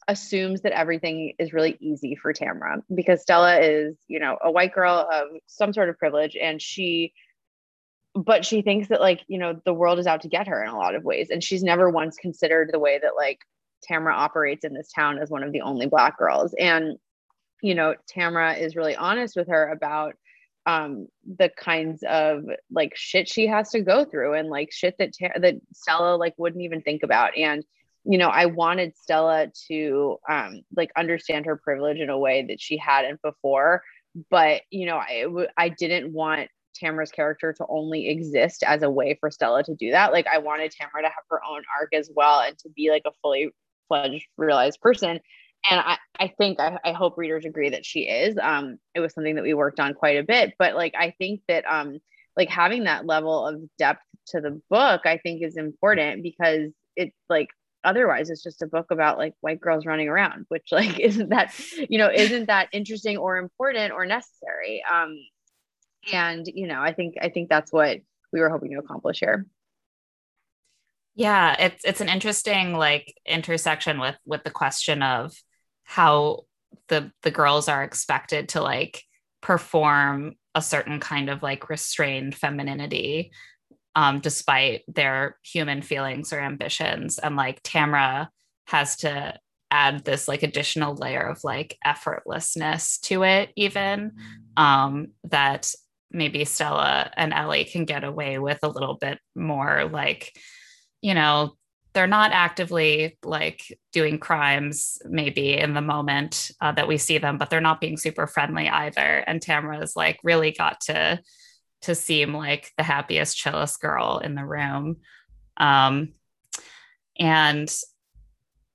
assumes that everything is really easy for Tamra because Stella is, you know, a white girl of some sort of privilege and she but she thinks that like, you know, the world is out to get her in a lot of ways. And she's never once considered the way that like Tamra operates in this town as one of the only black girls. And you know, Tamra is really honest with her about um the kinds of like shit she has to go through and like shit that that Stella like wouldn't even think about and you know, I wanted Stella to um, like understand her privilege in a way that she hadn't before. But you know, I w- I didn't want Tamra's character to only exist as a way for Stella to do that. Like I wanted Tamra to have her own arc as well and to be like a fully fledged realized person. And I, I think I, I hope readers agree that she is. Um, it was something that we worked on quite a bit, but like I think that um like having that level of depth to the book, I think is important because it's like otherwise it's just a book about like white girls running around which like isn't that you know isn't that interesting or important or necessary um and you know i think i think that's what we were hoping to accomplish here yeah it's it's an interesting like intersection with with the question of how the the girls are expected to like perform a certain kind of like restrained femininity um, despite their human feelings or ambitions. And like Tamra has to add this like additional layer of like effortlessness to it, even um, that maybe Stella and Ellie can get away with a little bit more like, you know, they're not actively like doing crimes maybe in the moment uh, that we see them, but they're not being super friendly either. And Tamra's like really got to to seem like the happiest, chillest girl in the room. Um, and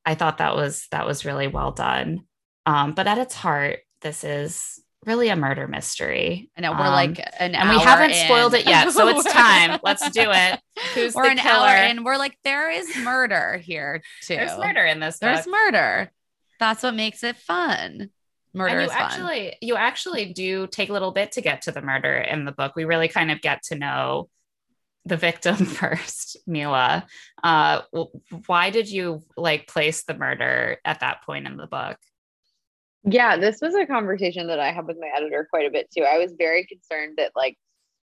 I thought that was that was really well done. Um, but at its heart, this is really a murder mystery. I know we're um, like an and we haven't in. spoiled it yet, so it's time. Let's do it. Who's we're an killer? hour and we're like, there is murder here too. There's murder in this. There's murder. That's what makes it fun murder and you actually fun. you actually do take a little bit to get to the murder in the book we really kind of get to know the victim first mila uh why did you like place the murder at that point in the book yeah this was a conversation that i had with my editor quite a bit too i was very concerned that like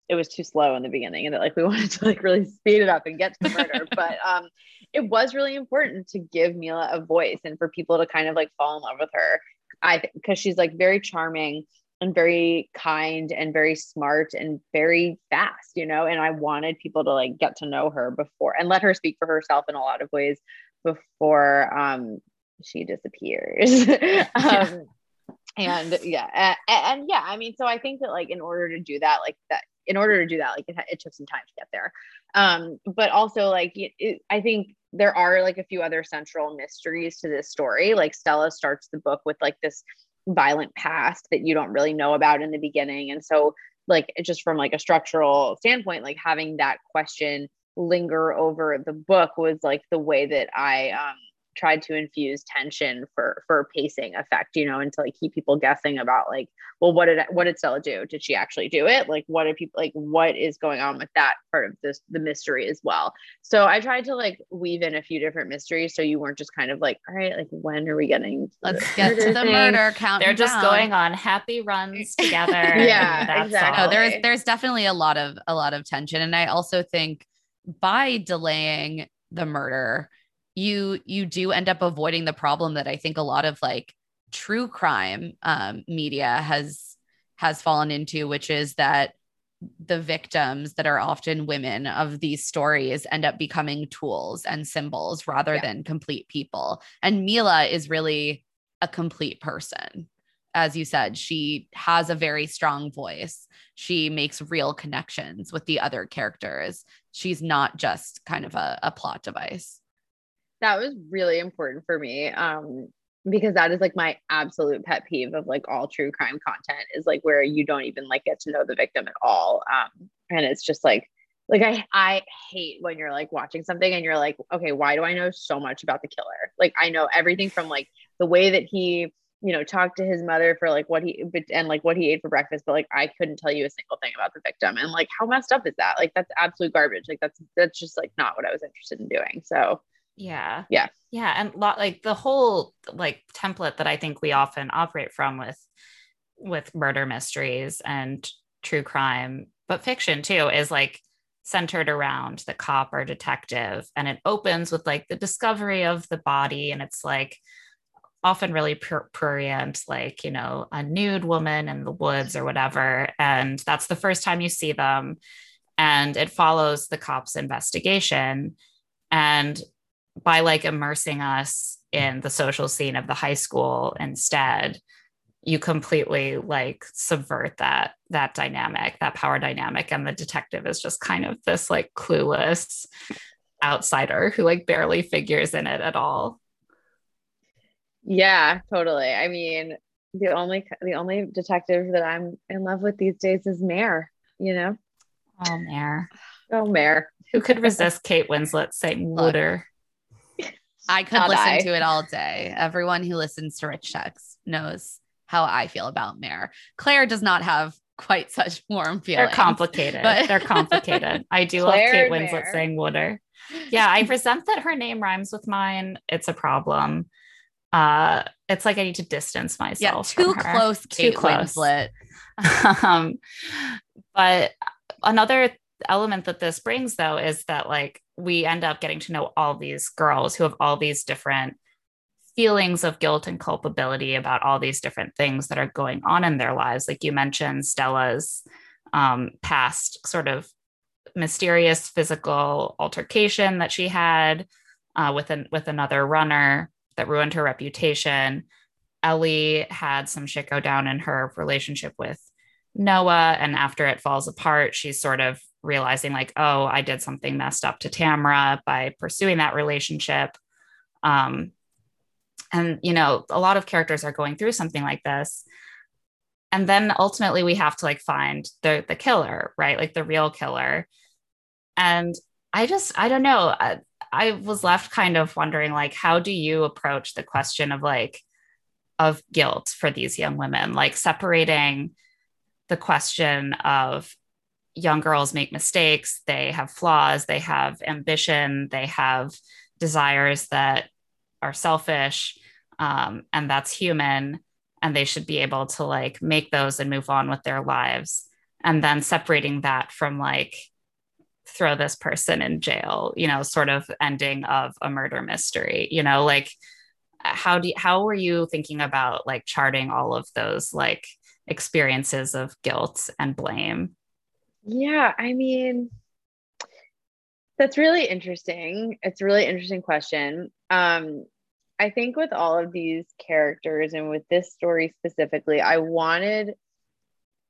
it was too slow in the beginning and that like we wanted to like really speed it up and get to the murder but um it was really important to give mila a voice and for people to kind of like fall in love with her I because she's like very charming and very kind and very smart and very fast, you know. And I wanted people to like get to know her before and let her speak for herself in a lot of ways before um she disappears. um, and yeah, and, and, yeah, I mean, so I think that like in order to do that, like that, in order to do that, like it, it took some time to get there. Um, but also like it, it, I think there are like a few other central mysteries to this story. Like Stella starts the book with like this violent past that you don't really know about in the beginning. And so like just from like a structural standpoint, like having that question linger over the book was like the way that I um tried to infuse tension for for pacing effect you know and to like keep people guessing about like well what did what did stella do? Did she actually do it? Like what are people like what is going on with that part of this the mystery as well? So i tried to like weave in a few different mysteries so you weren't just kind of like all right like when are we getting let's get to the thing? murder count they're just down. going on happy runs together. Yeah exactly. no, there's there's definitely a lot of a lot of tension and i also think by delaying the murder you you do end up avoiding the problem that I think a lot of like true crime um, media has has fallen into, which is that the victims that are often women of these stories end up becoming tools and symbols rather yeah. than complete people. And Mila is really a complete person. As you said, she has a very strong voice. She makes real connections with the other characters. She's not just kind of a, a plot device that was really important for me um because that is like my absolute pet peeve of like all true crime content is like where you don't even like get to know the victim at all um and it's just like like I I hate when you're like watching something and you're like okay why do I know so much about the killer? Like I know everything from like the way that he you know talked to his mother for like what he and like what he ate for breakfast but like I couldn't tell you a single thing about the victim and like how messed up is that? Like that's absolute garbage. Like that's that's just like not what I was interested in doing. So Yeah. Yeah. Yeah. And like the whole like template that I think we often operate from with with murder mysteries and true crime, but fiction too, is like centered around the cop or detective. And it opens with like the discovery of the body. And it's like often really prurient, like, you know, a nude woman in the woods or whatever. And that's the first time you see them. And it follows the cop's investigation. And by like immersing us in the social scene of the high school instead, you completely like subvert that that dynamic that power dynamic. And the detective is just kind of this like clueless outsider who like barely figures in it at all. Yeah totally. I mean the only the only detective that i'm in love with these days is Mare you know? Oh Mare oh Mare who could resist kate winslet saying water I could Not listen I. to it all day. Everyone who listens to Rich Text knows how I feel about Mare. Claire does not have quite such warm feelings. They're complicated. But They're complicated. I do Claire love Kate Winslet Mare. saying water. Yeah, I resent that her name rhymes with mine. It's a problem. Uh, it's like I need to distance myself. Yeah, too close, Kate too close. Winslet. um, but another element that this brings though is that like we end up getting to know all these girls who have all these different feelings of guilt and culpability about all these different things that are going on in their lives. Like you mentioned, Stella's um, past sort of mysterious physical altercation that she had uh, with an, with another runner that ruined her reputation. Ellie had some shit go down in her relationship with Noah, and after it falls apart, she's sort of realizing like, oh, I did something messed up to Tamra by pursuing that relationship. Um, and you know a lot of characters are going through something like this. And then ultimately we have to like find the the killer right? Like the real killer. And i just i don't know. I, I was left kind of wondering like how do you approach the question of like of guilt for these young women? Like separating the question of young girls make mistakes they have flaws they have ambition they have desires that are selfish um, and that's human and they should be able to like make those and move on with their lives. And then separating that from like throw this person in jail you know sort of ending of a murder mystery you know like how do you, how were you thinking about like charting all of those like experiences of guilt and blame yeah i mean that's really interesting. It's a really interesting question. Um, I think with all of these characters and with this story specifically, I wanted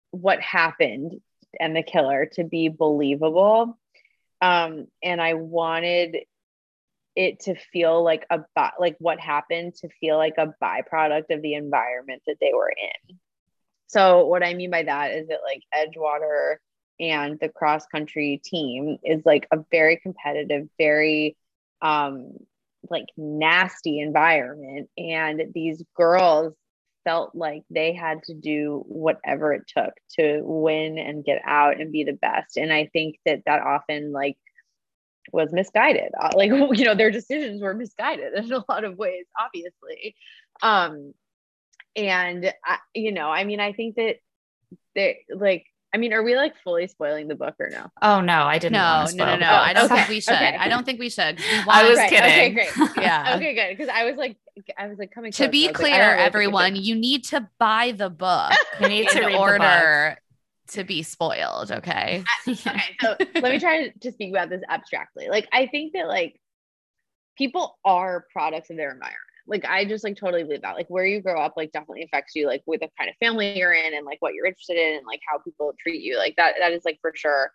what happened and the killer to be believable. Um, and I wanted it to feel like a like what happened to feel like a byproduct of the environment that they were in. So what I mean by that is that like Edgewater and the cross country team is like a very competitive, very um like nasty environment. And these girls felt like they had to do whatever it took to win and get out and be the best. And i think that that often like was misguided. Uh, like you know their decisions were misguided in a lot of ways obviously. Um and I, you know i mean i think that they like I mean, are we like fully spoiling the book or no? Oh no, I didn't. No, no, no, no. I don't okay. think we should. Okay. I don't think we should. We I was right. kidding. Okay, great. yeah. Okay, good. Because I was like, I was like coming. To be clear, like, everyone, you need to buy the book. you need to order to be spoiled. Okay. okay. So let me try to, to speak about this abstractly. Like, I think that like people are products of their environment like I just like totally believe that. Like where you grow up, like definitely affects you, like with the kind of family you're in and like what you're interested in and like how people treat you. Like that, that is like for sure.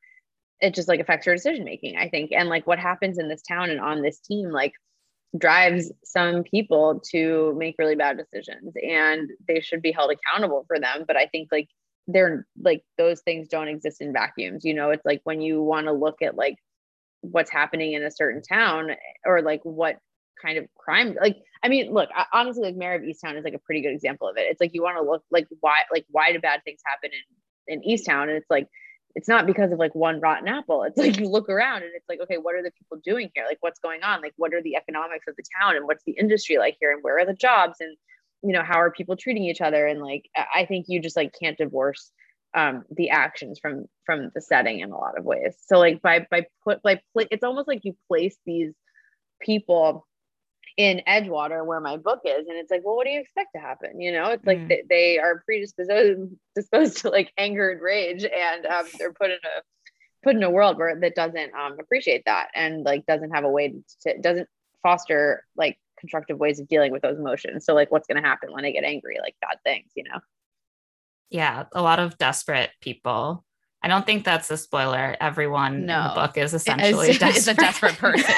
It just like affects your decision making, I think. And like what happens in this town and on this team, like drives some people to make really bad decisions and they should be held accountable for them. But I think like they're like those things don't exist in vacuums. You know, it's like when you want to look at like what's happening in a certain town or like what kind of crime like i mean look honestly like Mare of easttown is like a pretty good example of it it's like you want to look like why like why do bad things happen in in easttown and it's like it's not because of like one rotten apple. It's like you look around and it's like, okay, what are the people doing here? Like, what's going on? Like, what are the economics of the town and what's the industry like here and where are the jobs and you know how are people treating each other and like I think you just like can't divorce um, the actions from from the setting in a lot of ways. So like by by put like pl- it's almost like you place these people in Edgewater where my book is, and it's like, well, what do you expect to happen? You know, it's like mm. they, they, are predisposed disposed to like anger and rage, and um, they're put in a put in a world where that doesn't um, appreciate that and like doesn't have a way to doesn't foster like constructive ways of dealing with those emotions. So like, what's going to happen when they get angry? Like bad things, you know yeah, a lot of desperate people. I don't think that's a spoiler. Everyone no. in the book is essentially it's, desperate. a desperate person.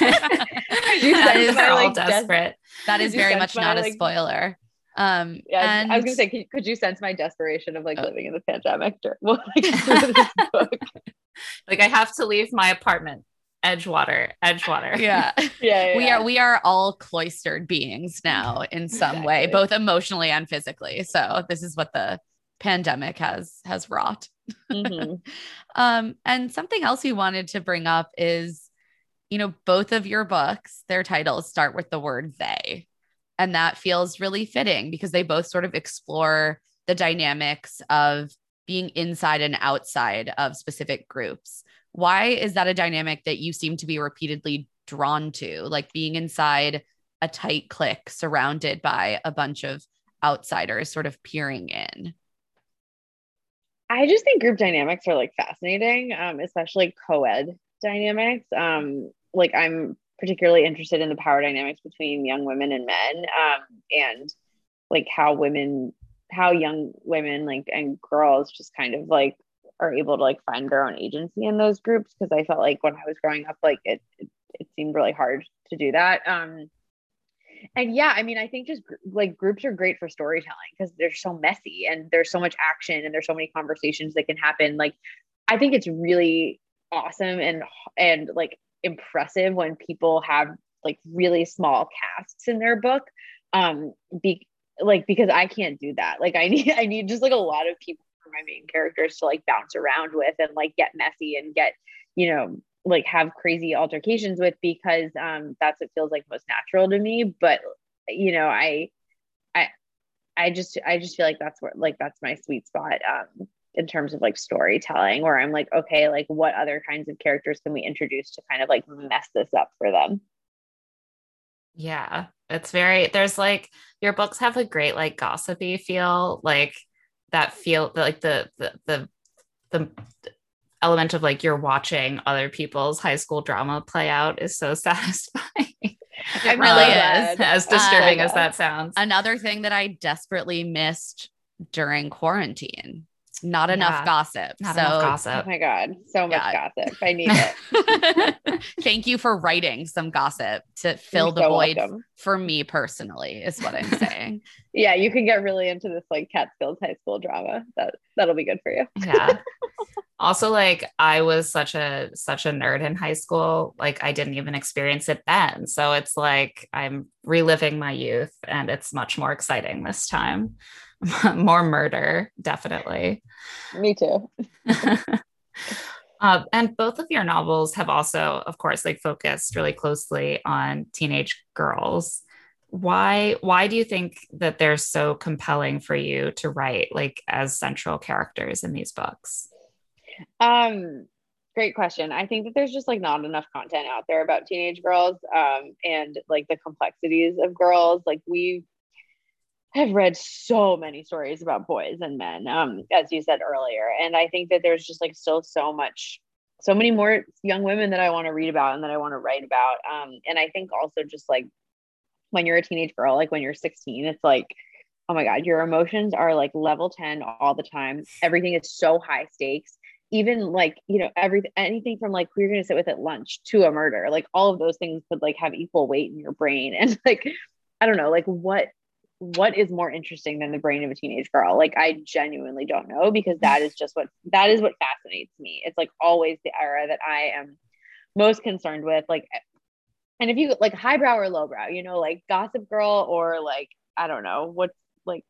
Yeah. that is all like, desperate. Des- that is very much not like, a spoiler. Um, yeah, and, I was gonna say, could, could, you sense my desperation of like oh. living in the pandemic? Well, like, like I have to leave my apartment Edgewater, Edgewater. Yeah. yeah, yeah, We are we are all cloistered beings now in some exactly. way, both emotionally and physically. So this is what the pandemic has has wrought. Mm-hmm. um, and something else we wanted to bring up is, you know, both of your books, their titles start with the word they. And that feels really fitting because they both sort of explore the dynamics of being inside and outside of specific groups. Why is that a dynamic that you seem to be repeatedly drawn to? Like being inside a tight clique surrounded by a bunch of outsiders sort of peering in. I just think group dynamics are like fascinating um, especially co-ed dynamics um, like i'm particularly interested in the power dynamics between young women and men um, and like how women how young women like and girls just kind of like are able to like find their own agency in those groups because I felt like when I was growing up, like it, it, it seemed really hard to do that. Um, and yeah, I mean, I think just like groups are great for storytelling because they're so messy and there's so much action and there's so many conversations that can happen. Like, I think it's really awesome and and like impressive when people have like really small casts in their book. Um, be like because I can't do that. Like, I need I need just like a lot of people for my main characters to like bounce around with and like get messy and get, you know, like have crazy altercations with because um that's what feels like most natural to me. But you know, I I I just I just feel like that's where like that's my sweet spot um in terms of like storytelling where I'm like, okay, like what other kinds of characters can we introduce to kind of like mess this up for them? Yeah, it's very there's like your books have a great like gossipy feel. Like that feel like the the the, the element of like you're watching other people's high school drama play out is so satisfying. It really uh, is. As disturbing uh, as that sounds. Another thing that I desperately missed during quarantine not enough yeah, gossip. Not so, enough gossip. Oh my God. So much yeah. gossip. I need it. Thank you for writing some gossip to fill You're the so void welcome. for me personally, is what I'm saying. yeah, you can get really into this like Catskills high school drama. That that'll be good for you. yeah. Also, like I was such a such a nerd in high school. Like I didn't even experience it then. So it's like I'm reliving my youth and it's much more exciting this time. more murder, definitely. Me too. uh, and both of your novels have also, of course, like focused really closely on teenage girls. Why? Why do you think that they're so compelling for you to write like as central characters in these books? Um, great question. I think that there's just like not enough content out there about teenage girls um, and like the complexities of girls. Like we have read so many stories about boys and men, um, as you said earlier. And I think that there's just like still so much, so many more young women that I want to read about and that I want to write about. Um, and I think also just like when you're a teenage girl, like when you're 16, it's like, oh my God, your emotions are like level 10 all the time. Everything is so high stakes. Even like, you know, everything, anything from like who you're going to sit with at lunch to a murder, like all of those things could like have equal weight in your brain. And like, I don't know, like what what is more interesting than the brain of a teenage girl like i genuinely don't know because that is just what that is what fascinates me it's like always the era that i am most concerned with like and if you like highbrow or lowbrow you know like gossip girl or like i don't know what's like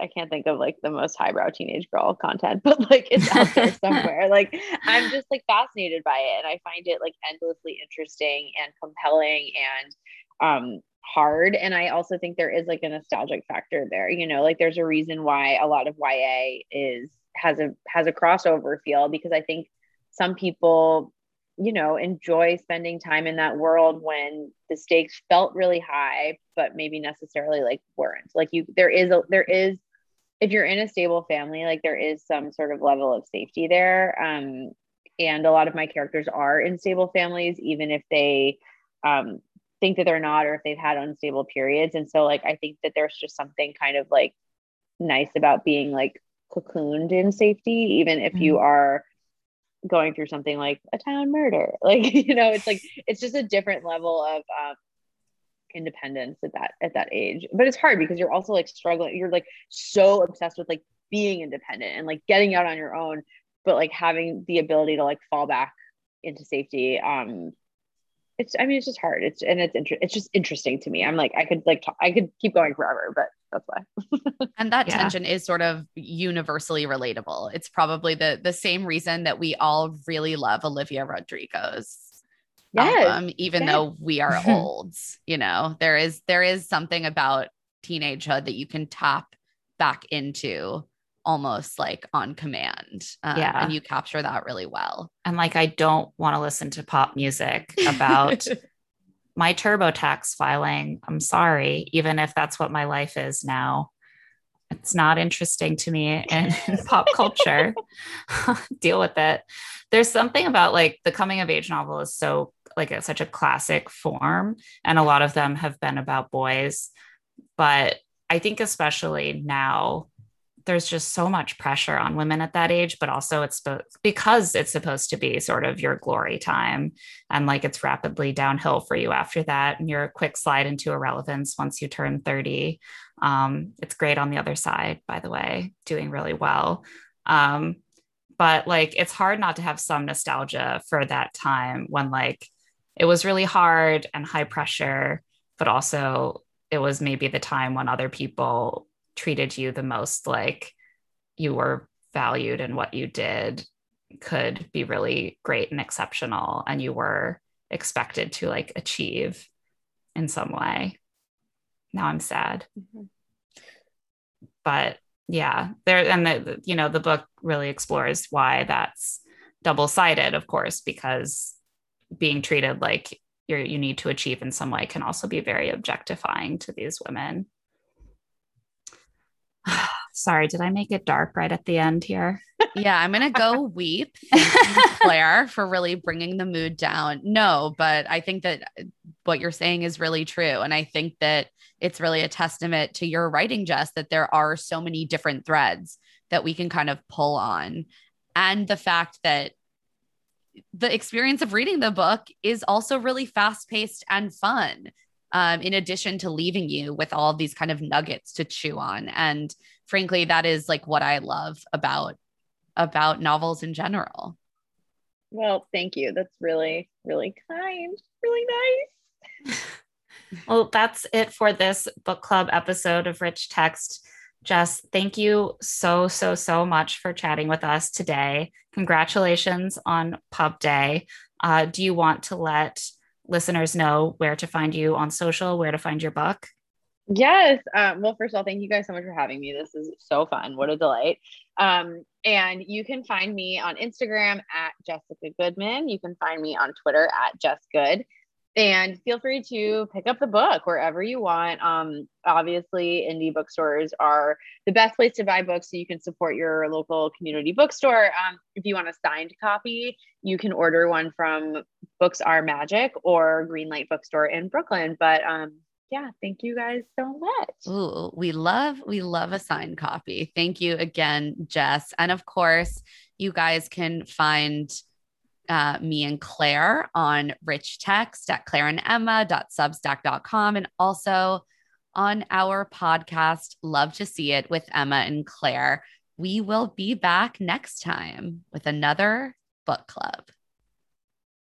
I can't think of like the most highbrow teenage girl content, but like it's out there somewhere. Like I'm just like fascinated by it and I find it like endlessly interesting and compelling and um hard and I also think there is like a nostalgic factor there. You know, like there's a reason why a lot of YA is has a has a crossover feel because I think some people you know enjoy spending time in that world when the stakes felt really high but maybe necessarily like weren't like you there is a there is if you're in a stable family like there is some sort of level of safety there um and a lot of my characters are in stable families even if they um think that they're not or if they've had unstable periods. And so like i think that there's just something kind of like nice about being like cocooned in safety even if mm-hmm. you are going through something like a town murder. Like you know it's like it's just a different level of um, independence at that at that age. But it's hard because you're also like struggling you're like so obsessed with like being independent and like getting out on your own but like having the ability to like fall back into safety um it's i mean it's just hard it's and it's inter- it's just interesting to me i'm like i could like talk, i could keep going forever but that's why and that yeah. tension is sort of universally relatable it's probably the the same reason that we all really love olivia rodrigo's yes. album even yes. though we are old you know there is there is something about teenagehood that you can tap back into almost like on command. Um, yeah. And you capture that really well. And like, I don't want to listen to pop music about my TurboTax filing. I'm sorry, even if that's what my life is now. It's not interesting to me in, in pop culture. Deal with it. There's something about like the coming of age novel is so like a, such a classic form, and a lot of them have been about boys. But I think especially now there's just so much pressure on women at that age, but also it's because it's supposed to be sort of your glory time. And like it's rapidly downhill for you after that. And you're a quick slide into irrelevance once you turn 30. Um, it's great on the other side, by the way, doing really well. Um, but like it's hard not to have some nostalgia for that time when like it was really hard and high pressure, but also it was maybe the time when other people treated you the most like you were valued and what you did could be really great and exceptional and you were expected to like achieve in some way. Now i'm sad. Mm-hmm. but yeah there and the you know the book really explores why that's double-sided of course because being treated like you're you need to achieve in some way can also be very objectifying to these women Sorry, did I make it dark right at the end here? Yeah, I'm gonna go weep. Thank you, Claire, for really bringing the mood down. No, but I think that what you're saying is really true, and I think that it's really a testament to your writing, Jess, that there are so many different threads that we can kind of pull on, and the fact that the experience of reading the book is also really fast paced and fun um, in addition to leaving you with all these kind of nuggets to chew on. And frankly, that is like what I love about about novels in general. Well, thank you. That's really, really kind. Really nice. well, that's it for this book club episode of Rich Text. Jess, thank you so, so, so much for chatting with us today. Congratulations on Pub Day. Uh, do you want to let listeners know where to find you on social, where to find your book? Yes. Um, well, first of all, thank you guys so much for having me. This is so fun. What a delight. Um, and you can find me on Instagram at Jessica Goodman. You can find me on Twitter at Jess Good and feel free to pick up the book wherever you want. Um, obviously, indie bookstores are the best place to buy books, so you can support your local community bookstore. Um, if you want a signed copy, you can order one from Books Are Magic or Greenlight Bookstore in Brooklyn. But um, yeah, thank you guys so much. Ooh, we love we love a signed copy. Thank you again, Jess, and of course, you guys can find uh, me and Claire on Rich Text at claireandemma.substack.com and also on our podcast, Love to See It with Emma and Claire. We will be back next time with another book club.